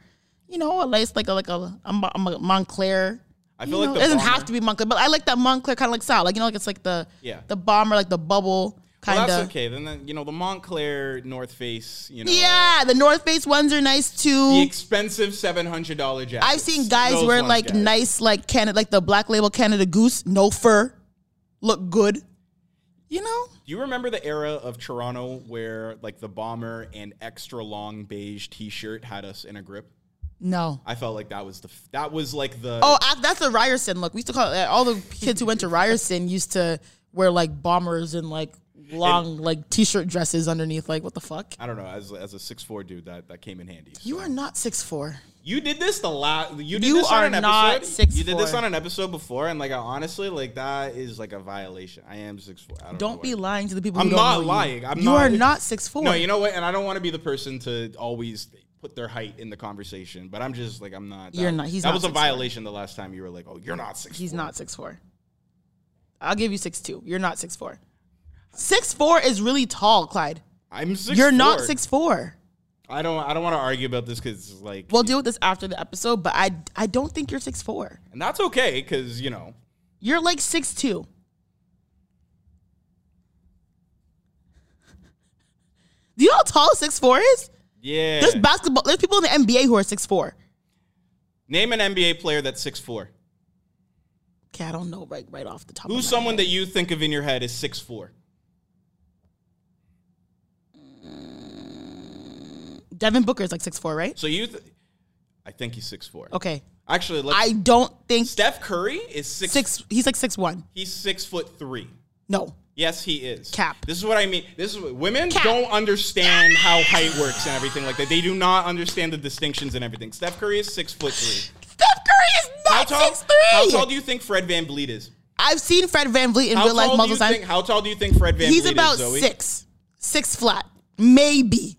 you know a nice like a like a, a, a Moncler. I You feel like know, the it doesn't bomber- have to be Moncler, but I like that Moncler kind of like style, like you know like it's like the Yeah. the bomber like the bubble kind Well, of. that's okay. Then, the, you know, the Moncler North Face, you know, Yeah, the North Face ones are nice too. the expensive seven hundred dollar jacket. I've seen guys wear like nice. nice like Canada like the black label Canada Goose, no fur, look good. You know? Do you remember the era of Toronto where like the bomber and extra long beige T-shirt had us in a grip? No. I felt like that was the that was like the Oh, I, that's the Ryerson look. We used to call it all the kids who went to Ryerson used to wear like bombers and like long like t-shirt dresses underneath. Like what the fuck? I don't know as as a six four dude that that came in handy. You are not six four. You did this the last. You did You this on are an not episode. You did this on an episode before, and like honestly, like that is like a violation. I am six four. I don't, Don't be lying to the people. I'm not know you. lying. I'm you not- are not six four. No, you know what? And I don't want to be the person to always put their height in the conversation, but I'm just like I'm not. You're not- he's that not was a 6'4". violation the last time you were like, oh, you're not six. He's not six four. I'll give you six two. You're not six four. Six four is really tall, Clyde. I'm six. You're not six four. I don't. I don't want to argue about this because it's like, We'll deal with this after the episode, but I I don't think you're six four. and that's okay because you know. You're like six two. <laughs> Do you know how tall six four is? Yeah. There's basketball. There's people in the NBA who are six four. Name an NBA player that's six four. Okay, I don't know right right off the top. Who's someone head. that you think of in your head is six four? Mm. Devin Booker is like six four, right? So you, th- I think he's six four. Okay, Actually, let's, I don't think Steph Curry is six. six. He's like six one. He's six foot three. No, Yes, he is. Cap. This is what I mean. This is what, women Cap. don't understand how height works and everything like that. They do not understand the distinctions and everything. Steph Curry is six foot three. Steph Curry is How not tall? six three. How tall do you think Fred VanVleet is? I've seen Fred VanVleet in How real life multiple times. How tall do you think Fred VanVleet is? He's about six, six flat, maybe.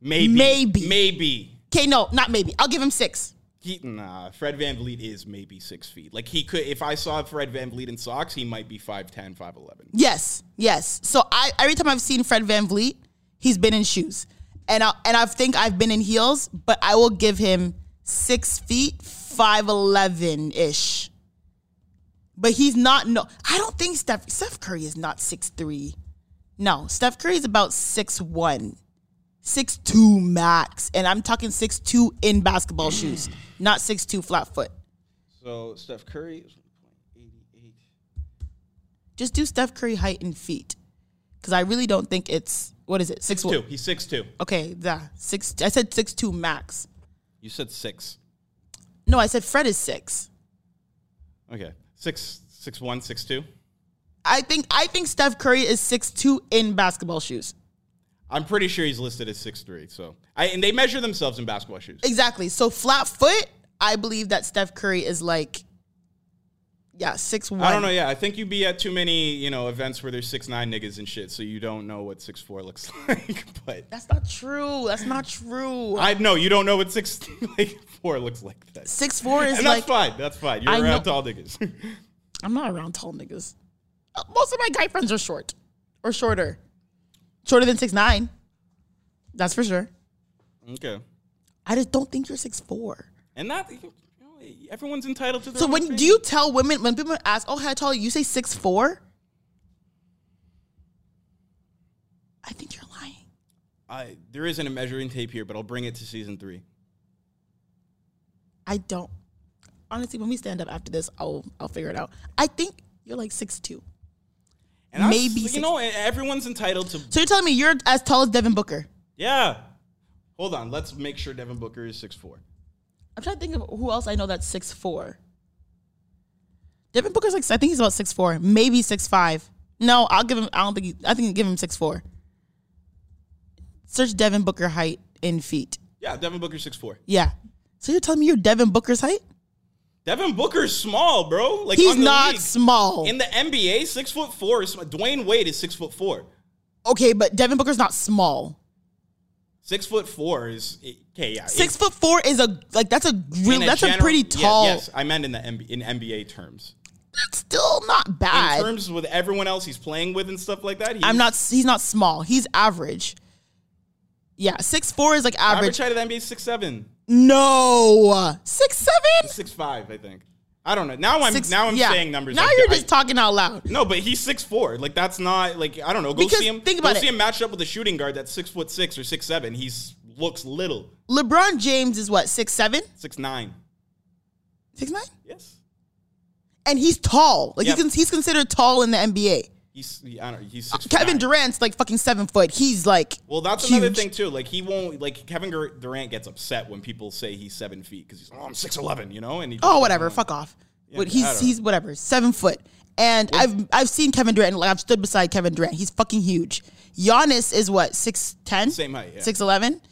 Maybe. Maybe. Maybe. Okay, no, not maybe. I'll give him six. He, nah, uh, Fred VanVleet is maybe six feet. Like he could, if I saw Fred VanVleet in socks, he might be 5'10", 5'11". Yes, yes. So I every time I've seen Fred VanVleet, he's been in shoes, and I and I think I've been in heels, but I will give him six feet, five eleven ish. But he's not. No, I don't think Steph Steph Curry is not six three. No, Steph Curry is about six one, six two max, and I'm talking six two in basketball shoes, not six two flat foot. So Steph Curry is 1.88. Just do Steph Curry height and feet, because I really don't think it's what is it six Two. He's six two. Okay, yeah, six. I said six two max. You said six. No, I said Fred is six. Okay, six six one six two. I think I think Steph Curry is six two in basketball shoes. I'm pretty sure he's listed as six three. So I and they measure themselves in basketball shoes. Exactly. So flat foot, I believe that Steph Curry is like, yeah, six one. I don't know. Yeah, I think you'd be at too many you know events where there's six nine niggas and shit, so you don't know what six four <laughs> looks like. but That's not true. That's not true. I know you don't know what six <laughs> like four looks like. That. six four is and like that's fine. That's fine. You're I around know- tall niggas. <laughs> I'm not around tall niggas. Uh, Most of my guy friends are short or shorter, shorter than six nine. That's for sure. okay. I just don't think you're six four. And that you know, everyone's entitled to. Their So when do you tell women when people ask, "Oh, how tall?" are You You say six four. I think you're lying. I, there isn't a measuring tape here, but I'll bring it to season three. I don't. Honestly, when we stand up after this, I'll I'll figure it out. I think you're like six two. And Maybe you six- know everyone's entitled to. So you're telling me you're as tall as Devin Booker? Yeah. Hold on. Let's make sure Devin Booker is six four. I'm trying to think of who else I know that's six four. Devin Booker's like I think he's about six four, maybe six five. No, I'll give him. I don't think. He, I think I'll give him six four. Search Devin Booker height in feet. Yeah, Devin Booker's six four. Yeah. So you're telling me you're Devin Booker's height? Devin Booker's small, bro. Like He's not league. small. In the NBA, six foot four is. Dwyane Wade is six foot four. okay, but Devin Booker's not small. Six foot four is okay. Yeah, Six it- foot four is a like that's a real that's a general- pretty yeah, tall. yes, I meant in the MB, in NBA terms. That's still not bad In terms with everyone else he's playing with and stuff like that, he's I'm not. He's not small. He's average. Yeah, six four is like average average. height of the NBA is six seven, No, six seven. six five, I think. I don't know. Now I'm Six- now I'm yeah. saying numbers. Now like you're that. just talking out loud. No, but he's six four. Like that's not like I don't know. Go Because see him. think about go it. see him matched up with a shooting guard that's six foot six or six seven. He's looks little. LeBron James is what six seven, Six nine. six nine? Yes. and he's tall. Like Yep. he can, he's considered tall in the NBA. He's he- I don't he's uh, six. Kevin. Durant's like fucking seven foot. He's like Well, that's huge. another thing too. Like he won't like Kevin Durant gets upset when people say he's seven feet because he's oh I'm six eleven, you know, and he Oh, whatever. Fuck off. Yeah, but he's he's whatever seven foot. And I've I've seen Kevin Durant. Like I've stood beside Kevin Durant. He's fucking huge. Giannis is what six ten, Same height, yeah. six eleven.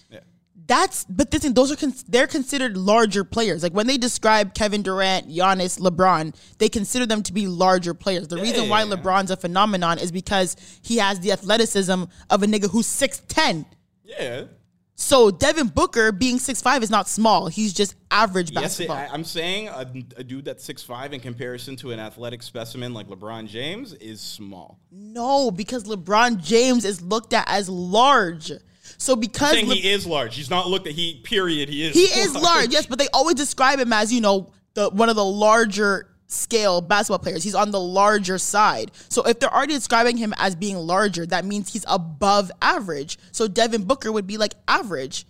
Yeah. That's but this thing, those are cons- they're considered larger players. Like when they describe Kevin Durant, Giannis, LeBron, they consider them to be larger players. The reason why. LeBron's a phenomenon is because he has the athleticism of a nigga who's six ten. Yeah. So Devin Booker being 6'5 is not small. He's just average Yes, basketball. I, I'm saying a, a dude that's 6'5 in comparison to an athletic specimen like LeBron James is small. no, because LeBron James is looked at as large. So because Le- he is large. He's not looked at he period. He is he is <laughs> large, yes, but they always describe him as, you know, the one of the larger scale basketball players. He's on the larger side. So if they're already describing him as being larger, that means he's above average. So Devin Booker would be like average.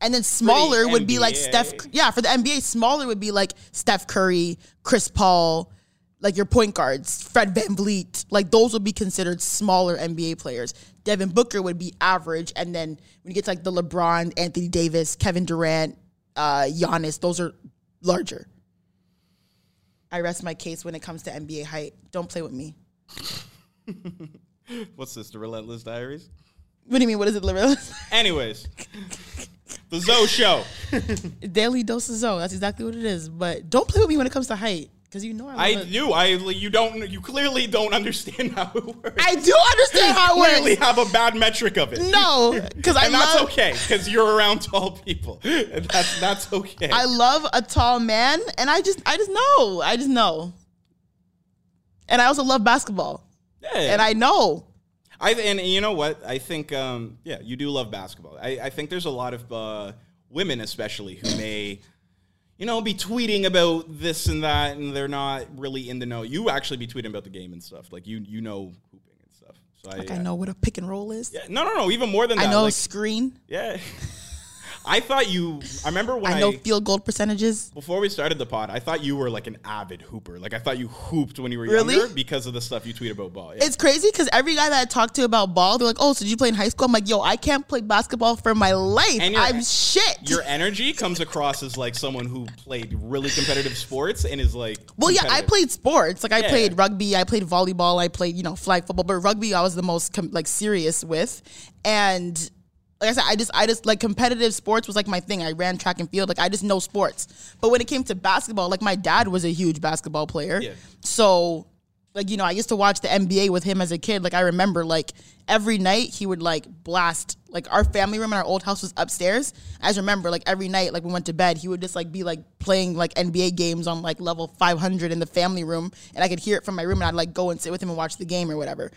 And then smaller would be like NBA. Steph yeah, for the NBA smaller would be like Steph Curry, Chris Paul, like your point guards, Fred VanVleet, like those would be considered smaller NBA players. Devin Booker would be average, and then when you get to like the LeBron, Anthony Davis, Kevin Durant, uh, Giannis, those are larger. I rest my case when it comes to NBA height. Don't play with me. <laughs> What's this? The Relentless Diaries. What do you mean? What is it, Relentless? <laughs> Anyways, the Zoe Show. Daily dose of Zoe. That's exactly what it is. But don't play with me when it comes to height, because you know I. I do. I you don't. You clearly don't understand how it works. I do understand how it works. clearly have a bad metric of it. No, because I and that's okay because you're around tall people. And that's that's okay. I love a tall man, and I just, I just know, I just know. And I also love basketball, yeah. and I know. I and you know what? I think um, yeah, you do love basketball. I, I think there's a lot of uh, women, especially, who may, you know, be tweeting about this and that, and they're not really in the know. You actually be tweeting about the game and stuff. Like you you know hooping and stuff. So I, Like I uh, know what a pick and roll is. Yeah, no, no, no. Even more than that. I know a Like, screen. yeah. <laughs> I thought you. I remember when I I, know field goal percentages. before we started the pod. I thought you were like an avid hooper. Like I thought you hooped when you were Really? younger because of the stuff you tweet about ball. Yeah. It's crazy because every guy that I talk to about ball, they're like, "Oh, so did you play in high school?" I'm like, "Yo, I can't play basketball for my life. And you're- I'm shit." your energy comes across as like someone who played really competitive sports and is like Well, yeah, I played sports. Like I Yeah. played rugby, I played volleyball, I played you know flag football. But rugby, I was the most com- like serious with, and like I said, I just I just like competitive sports was like my thing. I ran track and field. Like I just know sports. But when it came to basketball, like my dad was a huge basketball player, Yeah. so. Like you know, I used to watch the NBA with him as a kid. Like I remember, like every night he would like blast. Like our family room in our old house was upstairs. I just remember, like every night, like we went to bed, he would just like be like playing like NBA games on like level 500 in the family room, and I could hear it from my room, and I'd like go and sit with him and watch the game or whatever.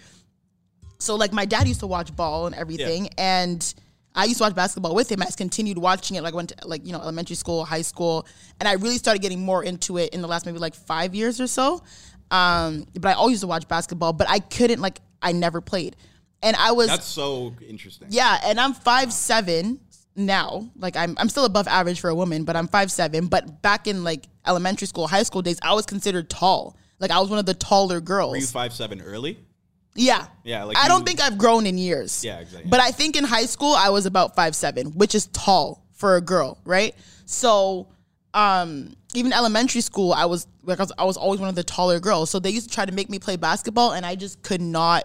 So like my dad used to watch ball and everything, and I used to watch basketball with him. I just continued watching it. Like went to like you know elementary school, high school, and I really started getting more into it in the last maybe like five years or so. Um, but I always used to watch basketball, but I couldn't like I never played, and I was That's so interesting. yeah, and I'm five seven now. Like I'm I'm still above average for a woman, but I'm five seven. But back in like elementary school, high school days, I was considered tall. Like I was one of the taller girls. Were you five seven early? Yeah. Yeah, like I you- don't think I've grown in years. Yeah, exactly. But I think in high school I was about five seven, which is tall for a girl, right? So um even elementary school I was like I was, I was always one of the taller girls. So they used to try to make me play basketball and I just could not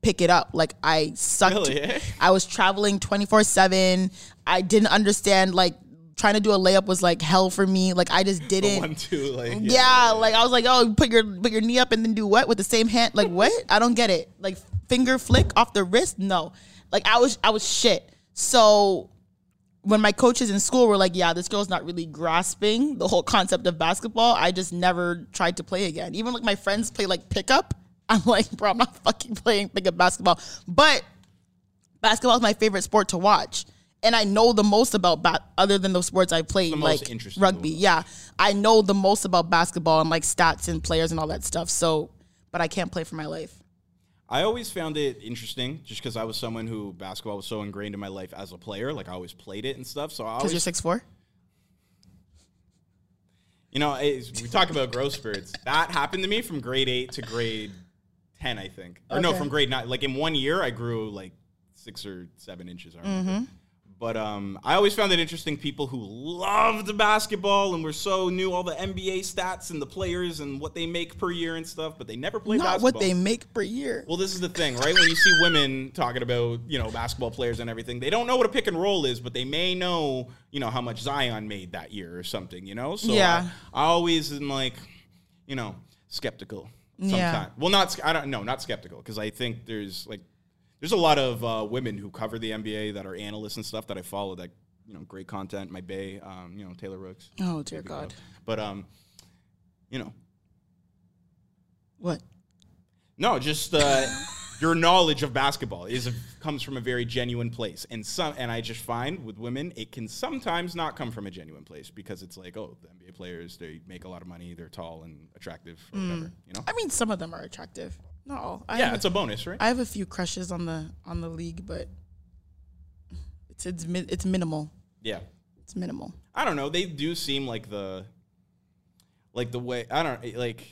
pick it up. Like I sucked. Really, eh? I was traveling 24/7. I didn't understand like trying to do a layup was like hell for me. Like I just <laughs> didn't One two like yeah, like I was like, oh, put your put your knee up and then do what with the same hand? Like what? I don't get it. Like finger flick off the wrist? No. Like I was I was shit. So when my coaches in school were like, yeah, this girl's not really grasping the whole concept of basketball, I just never tried to play again. Even like my friends play like pickup. <laughs> I'm like, bro, I'm not fucking playing pickup basketball. But basketball is my favorite sport to watch. And I know the most about ba- other than the sports I played, like rugby. one. Yeah, I know the most about basketball and like stats and players and all that stuff. So, but I can't play for my life. I always found it interesting just because I was someone who basketball was so ingrained in my life as a player. Like I always played it and stuff. So I Because you're six four. you know, it's- we talk about growth spurts. That happened to me from grade eight to grade ten, I think, or no, from grade nine. Like in one year, I grew like six or seven inches. I remember. Mm-hmm. But um, I always found it interesting people who loved basketball and were so knew all the NBA stats and the players and what they make per year and stuff, but they never played Not basketball. what they make per year. Well, this is the thing, right? When you see women talking about, you know, basketball players and everything, they don't know what a pick and roll is, but they may know, you know, how much Zion made that year or something, you know? So Yeah. I, I always am like, you know, skeptical sometimes. Yeah. Well, not, I don't know, not skeptical, because I think there's like, there's a lot of uh, women who cover the NBA that are analysts and stuff that I follow. That you know, great content. My Bay, um, you know, Taylor Rooks. Oh dear God. But um, you know, What? no, just uh, <laughs> your knowledge of basketball is a, comes from a very genuine place, and some, and I just find with women, it can sometimes not come from a genuine place because it's like, oh, the NBA players they make a lot of money, they're tall and attractive, or whatever, you know. I mean, some of them are attractive. Not all. I Yeah, it's a bonus, right? I have a few crushes on the on the league, but it's it's mi- it's minimal. yeah. It's minimal. I don't know. They do seem like the like the way I don't like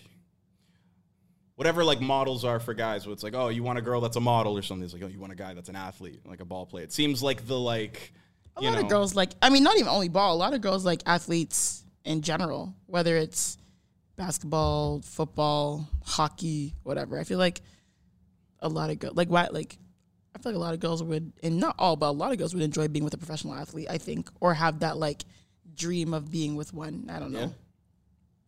whatever like models are for guys. Where it's like, oh, you want a girl that's a model or something. It's like, oh, you want a guy that's an athlete, like a ball player. It seems like the like A you lot know, of girls like. I mean, not even only ball. A lot of girls like athletes in general, whether it's basketball, football, hockey, whatever. I feel like a lot of girls like what like. I feel like a lot of girls would, and not all, but a lot of girls would enjoy being with a professional athlete. I think, or have that like dream of being with one. I don't know. Yeah.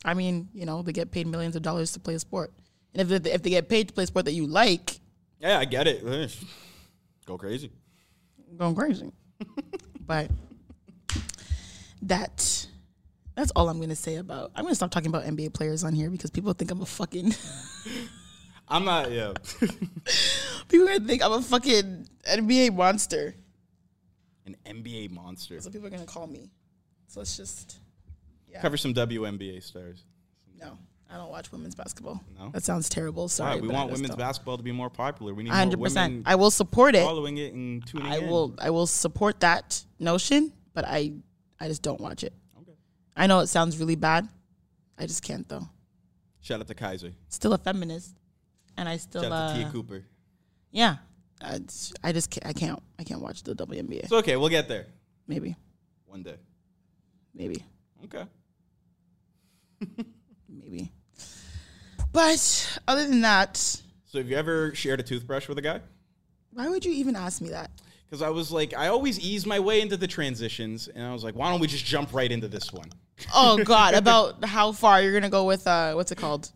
I mean, you know, they get paid millions of dollars to play a sport, and if they, if they get paid to play a sport that you like, Yeah, I get it. <sighs> Go crazy. going crazy. <laughs> but that that's all I'm gonna say about. I'm gonna stop talking about NBA players on here because people think I'm a fucking. <laughs> I'm not. Yeah. <laughs> people are gonna think I'm a fucking NBA monster. An NBA monster. So people are gonna call me. So let's just Cover some WNBA stars. no. I don't watch women's basketball. No? that sounds terrible. Sorry, Why? We want women's don't. basketball to be more popular. We need more hundred women percent. I will support it. following it and tuning I in. will. I will support that notion, but I, I just don't watch it. I know it sounds really bad. I just can't though. Shout out to Kaiser. Still a feminist, and I still. Shout out uh, to Tia Cooper. Yeah, I, just- I just can't, I can't I can't watch the WNBA. It's okay. We'll get there maybe one day. maybe Okay. <laughs> maybe. But other than that, So have you ever shared a toothbrush with a guy? why would you even ask me that? Because I was like, I always ease my way into the transitions, and I was like, why don't we just jump right into this one? Oh God, <laughs> about how far you're gonna go with uh, what's it called?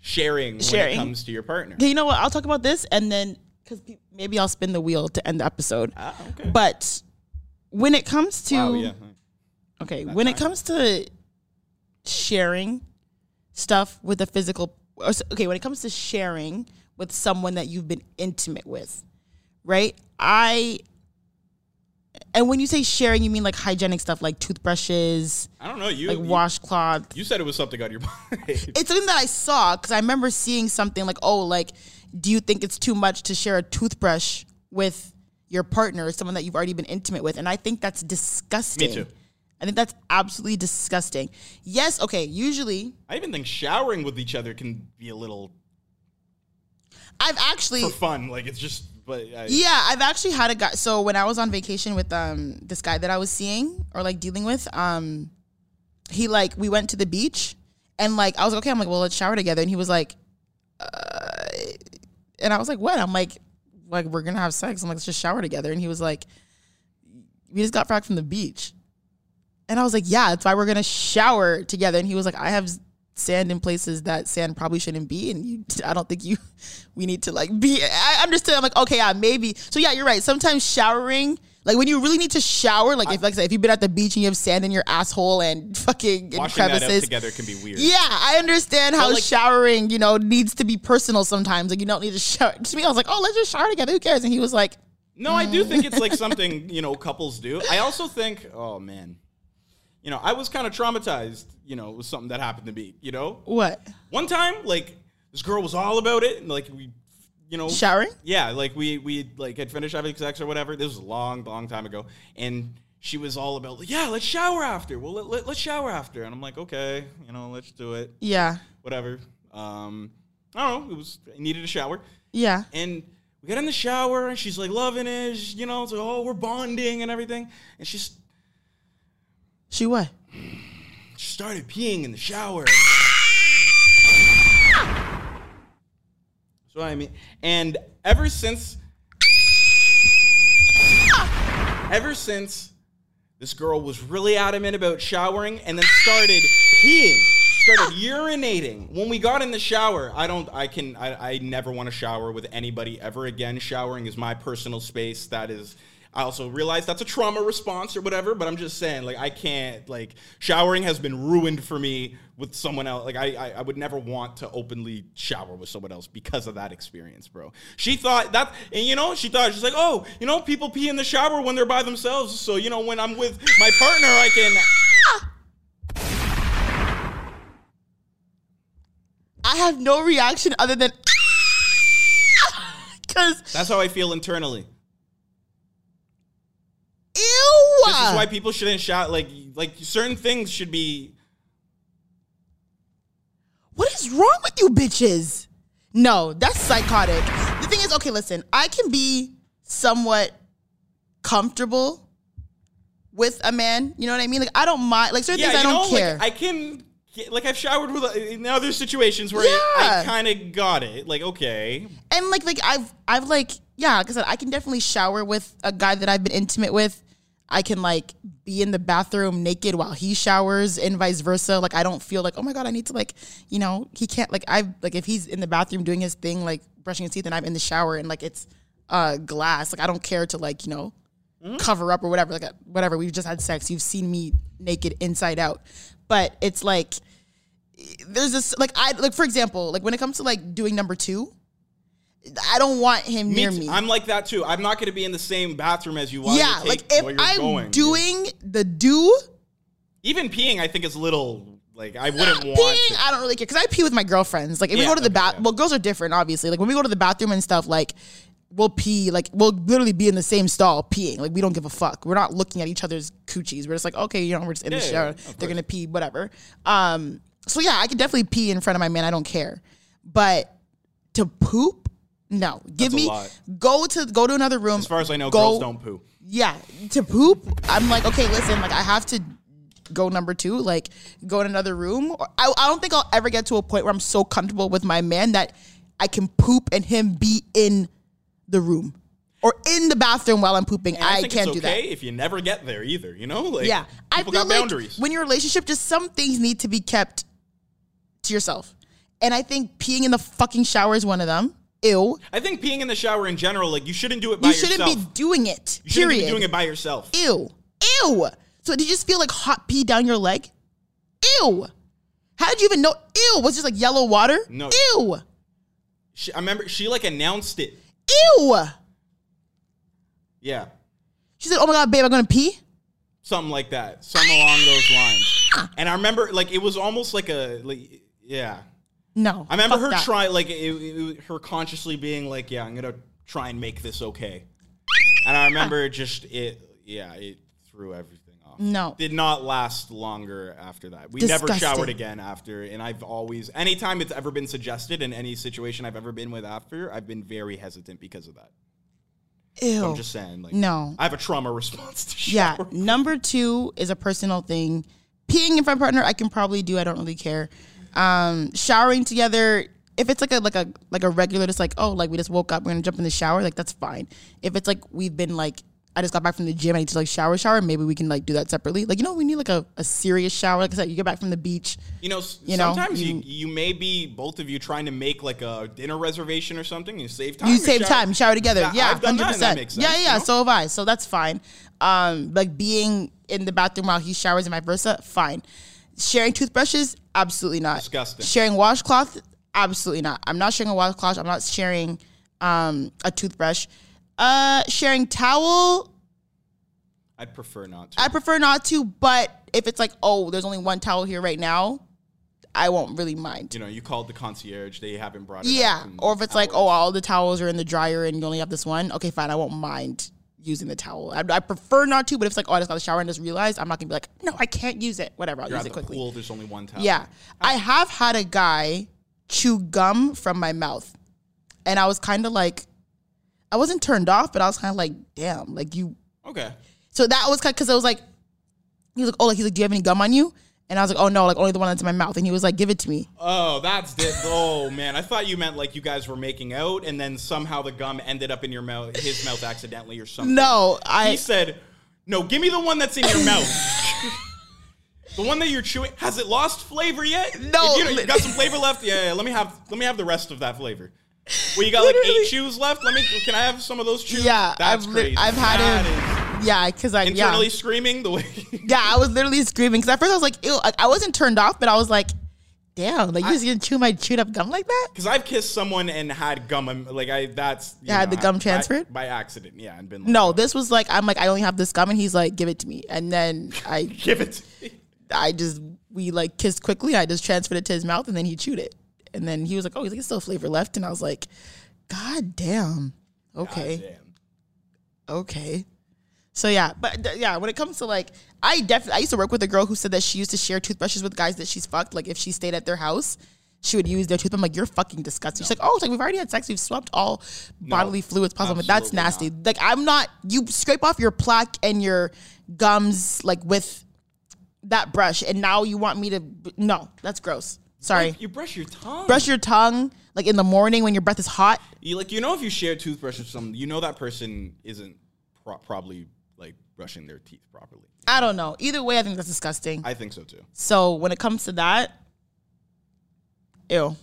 Sharing, when Sharing. it comes to your partner. You know what? I'll talk about this, and then because maybe I'll spin the wheel to end the episode. Ah, okay. But when it comes to Wow, yeah. Okay, when it comes to sharing stuff with a physical, or okay, when it comes to sharing with someone that you've been intimate with, right? I, and when you say sharing, you mean like hygienic stuff, like toothbrushes, I don't know. You like you- washcloth. You said it was something on your <laughs> mind. It's something that I saw because I remember seeing something like, oh, like, do you think it's too much to share a toothbrush with your partner, someone that you've already been intimate with? And I think that's disgusting. Me too. I think that's absolutely disgusting. Yes, okay, usually I even think showering with each other can be a little I've actually for fun. Like it's just, but I, Yeah, I've actually had a guy so when I was on vacation with um this guy that I was seeing or like dealing with, um he like we went to the beach and like I was like, okay, I'm like, well, let's shower together. And he was like, uh, and I was like, what? I'm like, like we're gonna have sex. I'm like, let's just shower together. And he was like, we just got back from the beach. And I was like, yeah, that's why we're gonna shower together. And he was like, I have sand in places that sand probably shouldn't be, and you, I don't think you, we need to like be. I understood. I'm like, okay, yeah, maybe. So yeah, you're right. Sometimes showering, like when you really need to shower, like if like I said, if you've been at the beach and you have sand in your asshole and fucking in washing that out crevices. together can be weird. Yeah, I understand how like- showering, you know, needs to be personal sometimes. Like you don't need to shower. To me, I was like, oh, let's just shower together. Who cares? And he was like, No, I do think it's like <laughs> something you know couples do. I also think, oh man, you know, I was kind of traumatized. You know, with something that happened to me. You know, what? one time, like this girl was all about it, and like we, you know, Showering? Yeah, like we we like had finished having sex or whatever. This was a long, long time ago, and she was all about, yeah, let's shower after. Well, let, let, let's shower after, and I'm like, okay, you know, let's do it, Yeah, whatever. Um, I don't know. It was I needed a shower. yeah. And we get in the shower, and she's like loving it. She's, you know, it's like, oh, we're bonding and everything. And she's She what? she started peeing in the shower. That's so I mean, and ever since, ever since this girl was really adamant about showering and then started peeing started urinating when we got in the shower. I don't. I can. I, I never want to shower with anybody ever again. Showering is my personal space. That is. I also realize that's a trauma response or whatever, but I'm just saying, like, I can't, like, showering has been ruined for me with someone else. Like, I, I, I would never want to openly shower with someone else because of that experience, bro. She thought that, and you know, she thought, she's like, oh, you know, people pee in the shower when they're by themselves. So, you know, when I'm with my partner, I can. I have no reaction other than <laughs> because That's how I feel internally. Ew. This is why people shouldn't shout. Like, like certain things should be. What is wrong with you bitches? No, that's psychotic. The thing is, okay, listen, I can be somewhat comfortable with a man. You know what I mean? Like I don't mind. Like certain Yeah, things I don't know, care. like I can. Like I've showered with uh, in other situations where Yeah. I, I kind of got it. Like okay, and like like I've I've like yeah, like I said, I can definitely shower with a guy that I've been intimate with. I can like be in the bathroom naked while he showers and vice versa. Like I don't feel like, oh my God, I need to like, you know, he can't like I like if he's in the bathroom doing his thing, like brushing his teeth and I'm in the shower and like it's uh glass. Like I don't care to like, you know, cover up or whatever. Like whatever. We've just had sex. You've seen me naked inside out. But it's like there's this like I like for example, like when it comes to like doing number two, I don't want him near too. me. I'm like that too. I'm not going to be in the same bathroom as you. While yeah, like if I'm going. doing the do even peeing, I think is a little like I wouldn't want. peeing, to. I don't really care because I pee with my girlfriends. Like if we go to the okay, bath, yeah. well, girls are different, obviously. Like when we go to the bathroom and stuff, like we'll pee, like we'll literally be in the same stall peeing. Like we don't give a fuck. We're not looking at each other's coochies. We're just like, okay, you know, we're just in the Yeah, yeah, shower. They're gonna pee, whatever. Um, so yeah, I could definitely pee in front of my man. I don't care, but to poop. No, give That's me go to go to another room. As far as I know, go, girls don't poo. yeah, to poop, I'm like, okay, listen, like I have to go number two, like go in another room. I, I don't think I'll ever get to a point where I'm so comfortable with my man that I can poop and him be in the room or in the bathroom while I'm pooping. And I, think can't it's do that. if you never get there either. You know, like Yeah, I feel got like boundaries. when a relationship, just some things need to be kept to yourself. And I think peeing in the fucking shower is one of them. Ew. I think peeing in the shower in general, like you shouldn't do it by You shouldn't be doing it. you shouldn't period. be doing it by yourself. Ew. Ew. So did you just feel like hot pee down your leg? Ew. How did you even know? Ew. Was it just like yellow water? No. Ew. She, I remember she like announced it. Ew. Yeah, She said, "Oh my god, babe, I'm gonna pee." something like that, something along those lines. Ah. And I remember like it was almost like a like yeah. No. I remember her that. try like it, it- her consciously being like, yeah, I'm gonna try and make this okay. And I remember just it, yeah, it threw everything off. No. did not last longer after that. We never showered again after, and I've always, anytime it's ever been suggested in any situation I've ever been with after, I've been very hesitant because of that. Ew. So I'm just saying, like, No. I have a trauma response to shower. Yeah. Number two is a personal thing. Peeing in front of partner, I can probably do. I don't really care. Um, showering together, if it's like a like a like a regular, just like oh, like we just woke up, we're gonna jump in the shower, like that's fine. If it's like we've been like. I just got back from the gym. I need to like shower, shower. Maybe we can like do that separately. Like you know, we need like a, a serious shower. Like I said, you get back from the beach. You know, You know, sometimes you, you- may be both of you trying to make like a dinner reservation or something. You save time. You save shower- time, shower together. Yeah, Yeah, I've done hundred percent. Yeah, yeah. you know? So have I. So that's fine. Um, like being in the bathroom while he showers and vice versa, fine. Sharing toothbrushes, absolutely not. Disgusting. Sharing washcloth, absolutely not. I'm not sharing a washcloth. I'm not sharing um a toothbrush. Uh, sharing towel, I'd prefer not to. I prefer not to. But if it's like, oh, there's only one towel here right now, I won't really mind. you know, you called the concierge, they haven't brought it. Yeah. Or if it's like, oh, all the towels are in the dryer and you only have this one, okay, fine. I won't mind using the towel. I, I prefer not to, but if it's like, oh, I just got the shower and just realized, I'm not gonna be like, no, I can't use it. Whatever, I'll you're use at it the quickly. pool, there's only one towel. Yeah. I have had a guy chew gum from my mouth. And I was kind of like, I wasn't turned off, but I was kind of like, damn, like you. Okay. So that was kind because it was like, he was like, oh, like, he's like, do you have any gum on you? And I was like, oh no, like only the one that's in my mouth. And he was like, give it to me. Oh, that's it. Oh man, I thought you meant like you guys were making out, and then somehow the gum ended up in your mouth, his mouth accidentally or something. No, I. he said, "No, give me the one that's in your mouth." The one that you're chewing has it lost flavor yet? No, you, you got some flavor left. Yeah, yeah, let me have let me have the rest of that flavor. Well, you got like eight chews left. Let me. Can I have some of those chews? Yeah, that's I've crazy. I've had That him. Yeah, because I is yeah. internally screaming the way. <laughs> Yeah, I was literally screaming because at first I was like, ew. Like, I wasn't turned off, but I was like, damn, like you just gonna chew my chewed up gum like that? Because I've kissed someone and had gum. um, Like I, that's you had the gum by- transferred? by, accident. Yeah, and been like, No, this was like I'm like I only have this gum, and he's like, give it to me, and then I <laughs> give it. to me. I just we like kissed quickly. I just transferred it to his mouth, and then he chewed it, and then he was like, oh, he's like, it's still flavor left, and I was like, god damn, okay. Damn. okay. So yeah, but th- yeah, when it comes to like, I definitely I used to work with a girl who said that she used to share toothbrushes with guys that she's fucked. Like if she stayed at their house, she would use their toothbrush. I'm like, you're fucking disgusting. She's like, oh, it's like we've already had sex, we've swapped all bodily fluids possible. But that's absolutely nasty. Like I'm not. You scrape off your plaque and your gums like with that brush, and now you want me to? No, that's gross. Sorry. You brush your tongue. Brush your tongue like in the morning when your breath is hot. You like you know if you share a toothbrush with someone, you know that person isn't pro- probably brushing their teeth properly. I don't know. Either way, I think that's disgusting. I think so too. So when it comes to that, ew.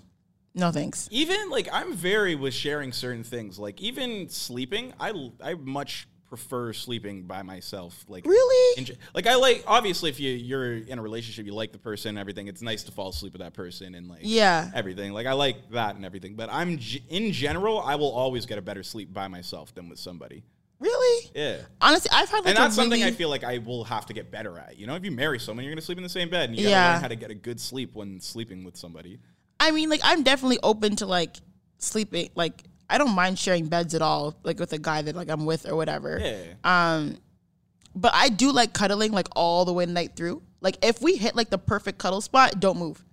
No thanks. Even like I'm very with sharing certain things. Like even sleeping, I I much prefer sleeping by myself. Like Really? in like I like obviously if you you're in a relationship, you like the person, and everything. It's nice to fall asleep with that person and like Yeah. everything. Like I like that and everything. But I'm in general, I will always get a better sleep by myself than with somebody. Really? Yeah. Honestly, I've had like and that's something I feel like I will have to get better at. You know, if you marry someone, you're gonna sleep in the same bed, and you gotta Yeah. learn how to get a good sleep when sleeping with somebody. I mean, like I'm definitely open to like sleeping. Like I don't mind sharing beds at all, like with a guy that like I'm with or whatever. Yeah. Um, but I do like cuddling like all the way night through. Like if we hit like the perfect cuddle spot, don't move.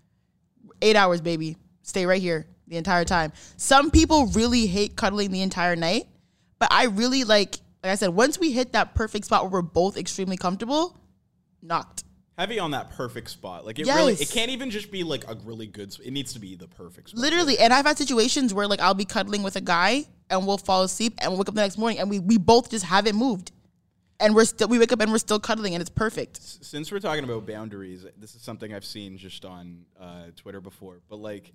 Eight hours, baby. Stay right here the entire time. Some people really hate cuddling the entire night, but I really like. Like I said, once we hit that perfect spot where we're both extremely comfortable, knocked. Heavy on that perfect spot. Like it really, it can't even just be like a really good. It needs to be the perfect spot. Literally, and I've had situations where like I'll be cuddling with a guy and we'll fall asleep and we'll wake up the next morning and we we both just haven't moved. And we're still we wake up and we're still cuddling and it's perfect. Since we're talking about boundaries, this is something I've seen just on uh, Twitter before. But like,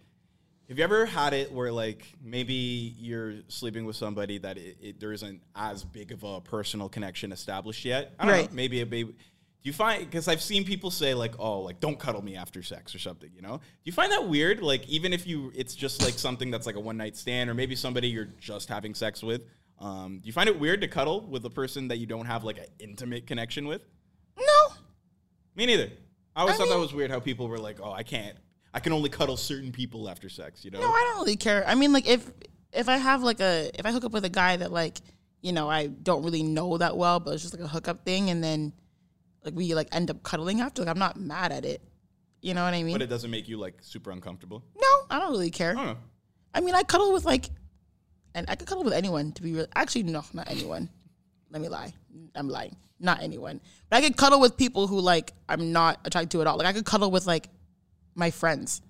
have you ever had it where like maybe you're sleeping with somebody that it, it, there isn't as big of a personal connection established yet? I don't Right. know. Maybe a baby. Do you find because I've seen people say like, oh, like don't cuddle me after sex or something. You know? Do you find that weird? Like even if you, it's just like something that's like a one night stand or maybe somebody you're just having sex with. Um, do you find it weird to cuddle with a person that you don't have like an intimate connection with? No. Me neither. I always I thought that was weird how people were like, "Oh, I can't. I can only cuddle certain people after sex." You know? No, I don't really care. I mean, like if if I have like a if I hook up with a guy that like you know I don't really know that well, but it's just like a hookup thing, and then like we like end up cuddling after, like I'm not mad at it. You know what I mean? but it doesn't make you like super uncomfortable. no, I don't really care. I. I mean, I cuddle with like, and I could cuddle with anyone. To be real, actually, no, not anyone. Let me lie. I'm lying. Not anyone. But I could cuddle with people who like I'm not attracted to at all. Like I could cuddle with like my friends.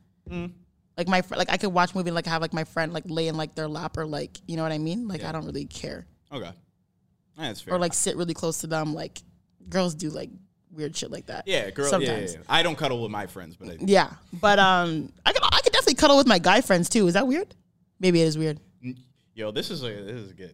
Like my like I could watch movie and like have like my friend like lay in like their lap or like you know what I mean. Like I don't really care. Okay, Yeah, that's fair. Or like sit really close to them. Like girls do like weird shit like that. yeah, girl. Yeah, yeah, Sometimes. yeah. I don't cuddle with my friends, but I, Yeah, but um, I could I could definitely cuddle with my guy friends too. Is that weird? Maybe it is weird. yo, this is a, this is good.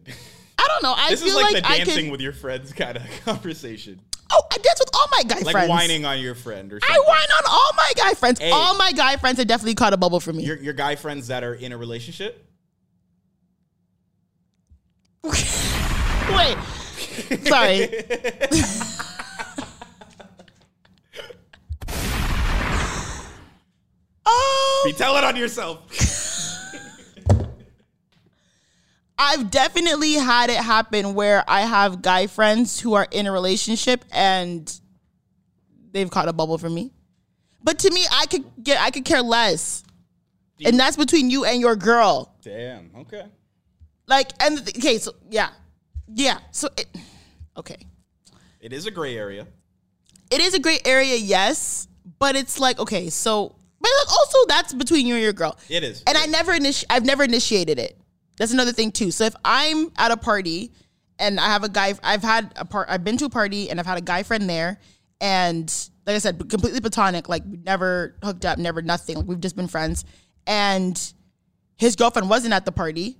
I don't know. I this feel is like, like, the dancing could. with your friends kind of <laughs> conversation, oh, I all my guy like friends. whining on your friend or I whine on all my guy friends. Hey. All my guy friends have definitely caught a bubble for me. Your your guy friends that are in a relationship. Wait, sorry. um, <laughs> Be telling on yourself. <laughs> I've definitely had it happen where I have guy friends who are in a relationship and they've caught a bubble for me. But to me, I could get I could care less. And that's between you and your girl. Damn. Okay. Like and the, okay, so yeah. Yeah. So it, okay. It is a gray area. It is a gray area, yes, but it's like okay, so but like also that's between you and your girl. It is. And I never initi- I've never initiated it. That's another thing too. So if I'm at a party and I have a guy I've had a part I've been to a party and I've had a guy friend there and like I said, completely platonic. Like we never hooked up, never nothing. Like we've just been friends. And his girlfriend wasn't at the party.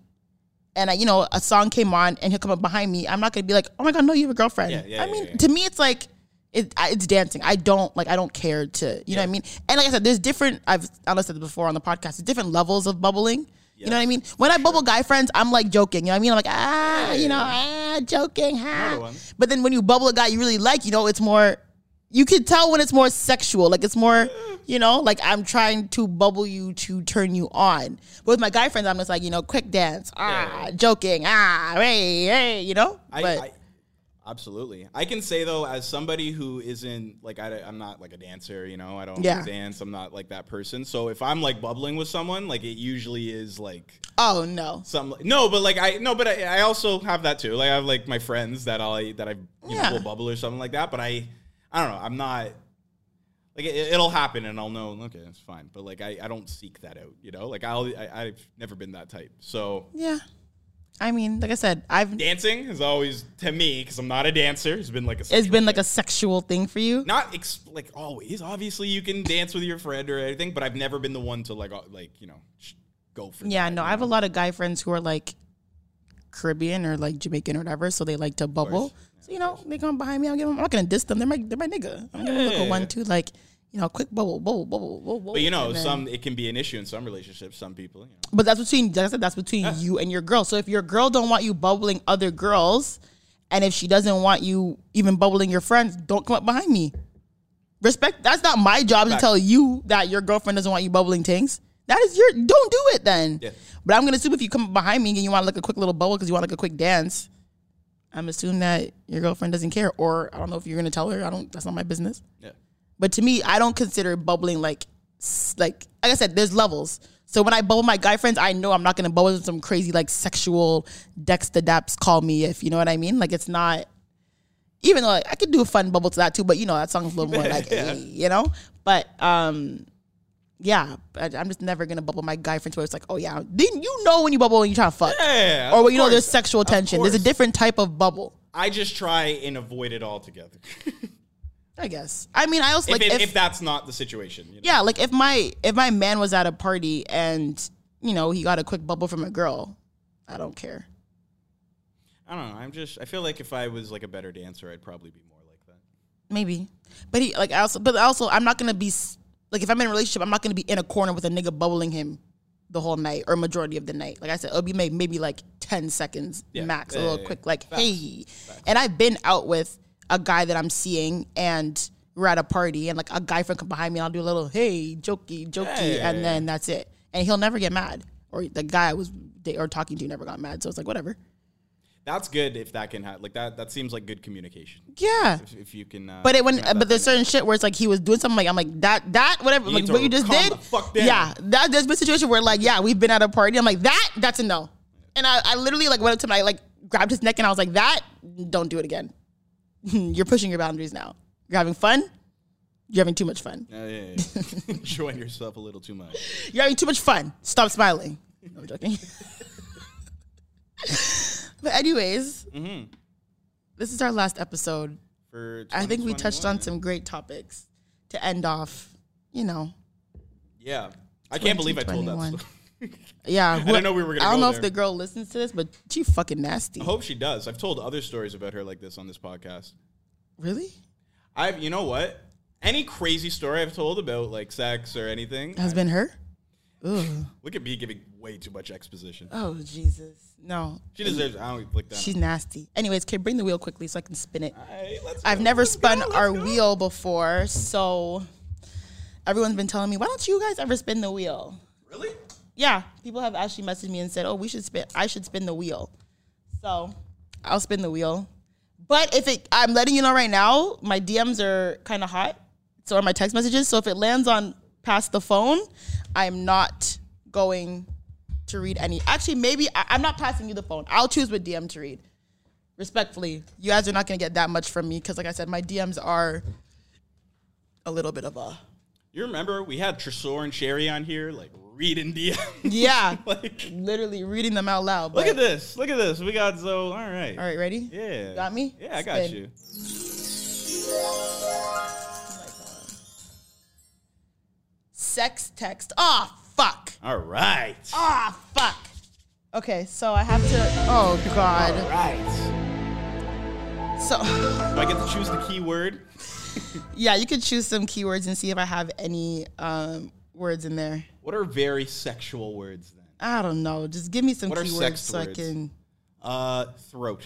And I, you know, a song came on, and he'll come up behind me. I'm not gonna be like, "Oh my god, no, you have a girlfriend." Yeah, yeah, I yeah, mean, to me, it's like it, it's dancing. I don't like. I don't care to. You know what I mean? And like I said, there's different. I've I said this before on the podcast. There's different levels of bubbling. You know what I mean? When I bubble guy friends, I'm like joking. You know what I mean? I'm like ah, you know, ah, joking, ah. one. But then when you bubble a guy you really like, you know, it's more. You can tell when it's more sexual. Like it's more, you know, like I'm trying to bubble you to turn you on. But with my guy friends, I'm just like, you know, quick dance, ah, joking, ah, hey, hey, you know. I, but I absolutely. I can say though, as somebody who isn't like I, am not like a dancer. You know, I don't Yeah. dance. I'm not like that person. So if I'm like bubbling with someone, like it usually is like oh no, some no, but like I no, but I, I also have that too. Like I have like my friends that I that I you Yeah. know will bubble or something like that. But I I don't know. I'm not. Like it, it'll happen and I'll know. Okay, it's fine. But like I, I don't seek that out. You know, like I'll I, I've never been that type. So yeah. I mean, like I said, I've dancing is always to me because I'm not a dancer. It's been like a it's sexual been like thing. a sexual thing for you. not ex- like always. Obviously, you can dance with your friend or anything, but I've never been the one to like uh, like you know go for. Yeah, that, no, I have a lot of guy friends who are like Caribbean or like Jamaican or whatever, so they like to bubble. So you know, they come behind me. I'm, not gonna diss them. They're my they're my nigga. I'm gonna look Yeah. at one too, like you know, quick bubble, bubble, bubble, bubble. But you know, then- some it can be an issue in some relationships. Some people, you know. But that's between like I said, that's between you and your girl. So if your girl don't want you bubbling other girls, and if she doesn't want you even bubbling your friends, don't come up behind me. Respect. That's not my job to tell you that your girlfriend doesn't want you bubbling things. That is your. Don't do it then. Yeah. But I'm gonna assume if you come behind me and you want like a quick little bubble because you want like a quick dance, I'm assuming that your girlfriend doesn't care. Or I don't know if you're gonna tell her. I don't. That's not my business. Yeah. But to me, I don't consider bubbling like, like, like I said, there's levels. So when I bubble my guy friends, I know I'm not gonna bubble with some crazy like sexual Dexta Daps call me if you know what I mean. Like it's not. Even though like, I could do a fun bubble to that too, but you know that song's a little more <laughs> like, eh, you know. But um, yeah, but I'm just never gonna bubble my guy friends where it's like, oh yeah, then you know when you bubble and you try to fuck, Yeah, or when you know there's sexual tension. There's a different type of bubble. I just try and avoid it altogether. I guess. I mean, I also if, like it, if, if that's not the situation. You know? yeah, like if my if my man was at a party and you know he got a quick bubble from a girl, I don't care. I don't know. I'm just. I feel like if I was like a better dancer, I'd probably be more like that. Maybe, but he like I also, but also I'm not gonna be like if I'm in a relationship, I'm not gonna be in a corner with a nigga bubbling him the whole night or majority of the night. Like I said, it'll be maybe, maybe like ten seconds Yeah. max, a little yeah, quick, yeah. like Facts. hey. And I've been out with a guy that I'm seeing and. We're at a party and like a guy friend come behind me. and I'll do a little hey, jokey, jokey, Yeah, yeah, and yeah. then that's it. And he'll never get mad, or the guy I was or talking to never got mad. So it's like whatever. That's good if that can happen. Like that. That seems like good communication. Yeah, If, if you can. Uh, But it when but there's certain shit where it's like he was doing something like I'm like that that whatever You like what you just did. the fuck down. Yeah, that there's been a situation where like yeah we've been at a party. I'm like that that's a no, and I, I literally like went up to him I like grabbed his neck and I was like that don't do it again. <laughs> You're pushing your boundaries now. You're having fun. You're having too much fun. Yeah, yeah, yeah. <laughs> Enjoying yourself a little too much. You're having too much fun. Stop smiling. No, I'm joking. <laughs> but anyways, Mm-hmm. this is our last episode. For I think we touched on some great topics to end off. You know, Yeah, I can't believe I told that. 2021. Story. <laughs> yeah. I didn't know we were I don't know there. if the girl listens to this, but she fucking nasty. I hope she does. I've told other stories about her like this on this podcast. Really? I've, you know what? Any crazy story I've told about like sex or anything, Has been her? Ugh. look at me giving way too much exposition. Oh Jesus. No. She deserves. I don't like that. She's nasty. Anyways, can you bring the wheel quickly so I can spin it? I've go, never let's spun go, our go. wheel before, so everyone's been telling me, why don't you guys ever spin the wheel? Really? Yeah, people have actually messaged me and said, "Oh, we should spin. I should spin the wheel." So, I'll spin the wheel. But if it, I'm letting you know right now, my DMs are kind of hot. So are my text messages. So if it lands on past the phone, I'm not going to read any. Actually, maybe I, I'm not passing you the phone. I'll choose what DM to read. Respectfully, you guys are not going to get that much from me because, like I said, my DMs are a little bit of a You remember we had Tresor and Sherry on here, like reading DM. yeah, <laughs> like, literally reading them out loud. look at this. Look at this. We got Zoe. All right. All right, ready? Yeah. Got me? Yeah, I got Spin. you. Oh sex text. Oh fuck. All right. Ah fuck. Okay, so I have to. Oh god. All right. So Do I get to <laughs> choose the keyword? yeah, you could choose some keywords and see if I have any um, words in there. What are very sexual words then? I don't know. Just give me some What are keywords so I can. Uh, throat.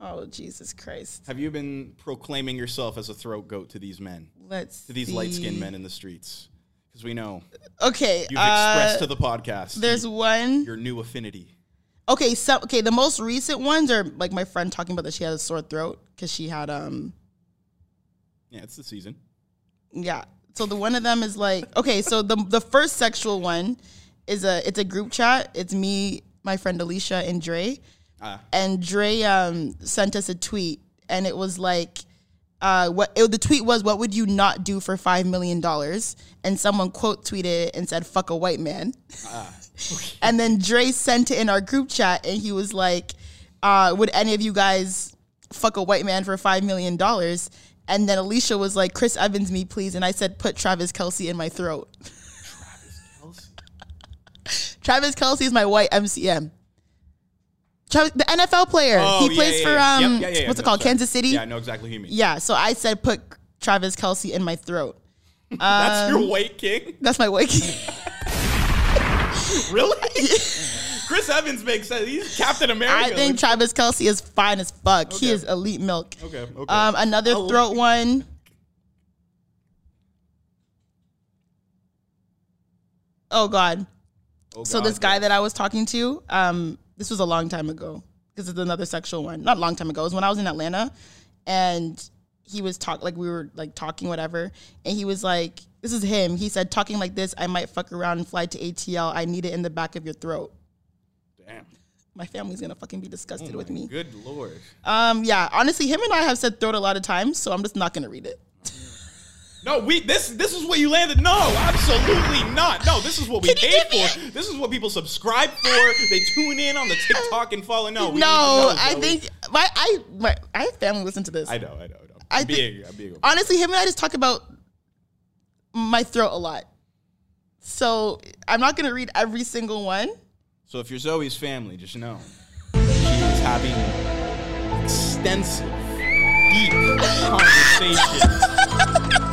Oh Jesus Christ. Have you been proclaiming yourself as a throat goat to these men, Let's to these light skinned men in the streets? Because we know Okay. you've uh, expressed to the podcast there's one. your new affinity. Okay, so okay, the most recent ones are like my friend talking about that she had a sore throat because she had um Yeah, it's the season. yeah. So the one of them is like okay, so the the first sexual one is a it's a group chat. It's me, my friend Alicia, and Dre. Ah. And Dre um sent us a tweet, and it was like. Uh, what it, the tweet was? What would you not do for five million dollars? And someone quote tweeted it and said, "Fuck a white man." <laughs> And then Dre sent it in our group chat, and he was like, uh, "Would any of you guys fuck a white man for five million dollars?" And then Alicia was like, "Chris Evans, me please." And I said, "Put Travis Kelce in my throat." Travis Kelce. <laughs> Travis Kelce is my white MCM. Travis, the NFL player. Oh, he plays yeah, for yeah, yeah. um, Yep, yeah, what's it No, called, sorry. Kansas City. Yeah, I know exactly who you mean. Yeah, so I said, "Put Travis Kelce in my throat." <laughs> That's Um, your white king? That's my white. King. <laughs> Really? <laughs> Chris Evans makes sense. He's Captain America. I think Like, Travis Kelce is fine as fuck. He is elite milk. Okay, okay. Um, another I'll- throat one. Oh God. Oh, So this guy that I was talking to, um, this was a long time ago because it's another sexual one. Not a long time ago. It was when I was in Atlanta, and he was talk like we were like talking whatever, and he was like, "This is him." He said, "Talking like this, I might fuck around and fly to ATL. I need it in the back of your throat." Damn. My family's gonna fucking be disgusted with me. Good lord. Um, yeah, honestly, him and I have said throat a lot of times, so I'm just not gonna read it. No, we this this is what you landed. No, absolutely not. No, this is what we paid for. This is what people subscribe for. They tune in on the TikTok and follow. No, no, I think my I my I have family listen to this. I know, I know, I know. I I'm think- being, I'm being. honestly, him and I just talk about my throat a lot. So I'm not gonna read every single one. So if you're Zoe's family, just know she is having extensive, deep <laughs> conversations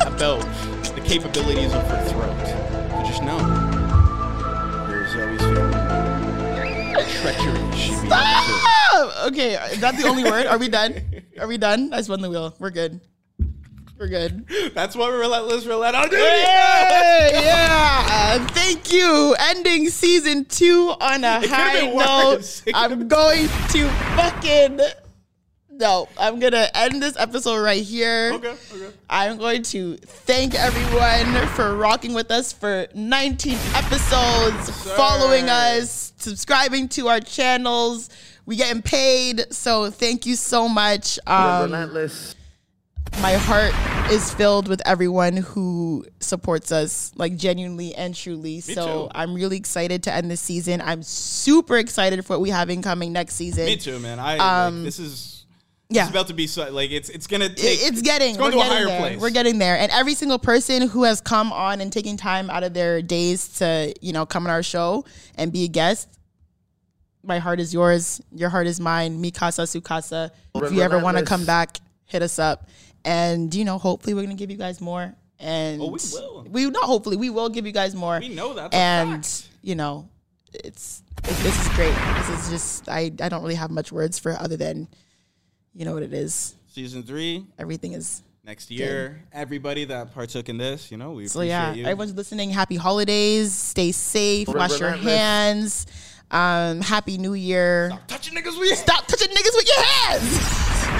about the capabilities of her throat. So just know, there's always the Treachery should be. Ah! Okay, is that the only word? Are we done? Are we done? I spun the wheel. We're good. We're good. That's what we're relentless, roulette on duty. Hey, yeah. Thank you. Ending season two on a high note. I'm going to fucking. No, I'm gonna end this episode right here. Okay, okay. I'm going to thank everyone for rocking with us for 19 episodes, following us, subscribing to our channels. We getting paid, so thank you so much. Um, Relentless. my heart is filled with everyone who supports us, like genuinely and truly. so too. I'm really excited to end this season. I'm super excited for what we have in coming next season. Me too, man. I like, this is Um, Yeah. it's about to be so, like it's it's gonna take. it's getting it's going we're to a getting higher there. place. We're getting there, and every single person who has come on and taking time out of their days to you know come on our show and be a guest. My heart is yours. Your heart is mine. Mikasa Sukasa. If you ever want to come back, hit us up, and you know hopefully we're gonna give you guys more. And Oh, we will. We not hopefully we will give you guys more. We know that's a and fact. you know it's it, this is great. This is just I I don't really have much words for other than you know what it is. Season three Everything is next year. Everybody that partook in this, you know, we So appreciate yeah, you. everyone's listening. Happy holidays. Stay safe. Wash your hands. Um, happy New Year. touching niggas with Stop touching niggas with your hands.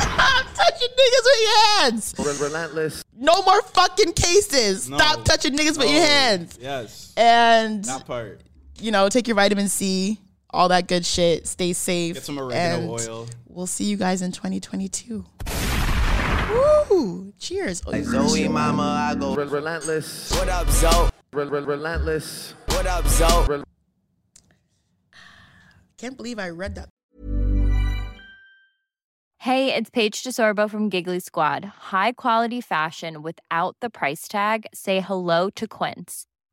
Stop touching niggas with your hands. <laughs> Relentless. No more fucking cases. No. Stop touching niggas with your hands. Yes, And that part. you know, take your vitamin C, all that good shit. Stay safe. Get some oregano and oil. We'll see you guys in 2022. Woo! Cheers. Oh, Like Zoe mama, I go Re- relentless. What up, Zoe? Re- re- relentless. What up, Zoe? can't believe I read that. Hey, it's Paige DeSorbo from Giggly Squad. High quality fashion without the price tag. Say hello to Quince.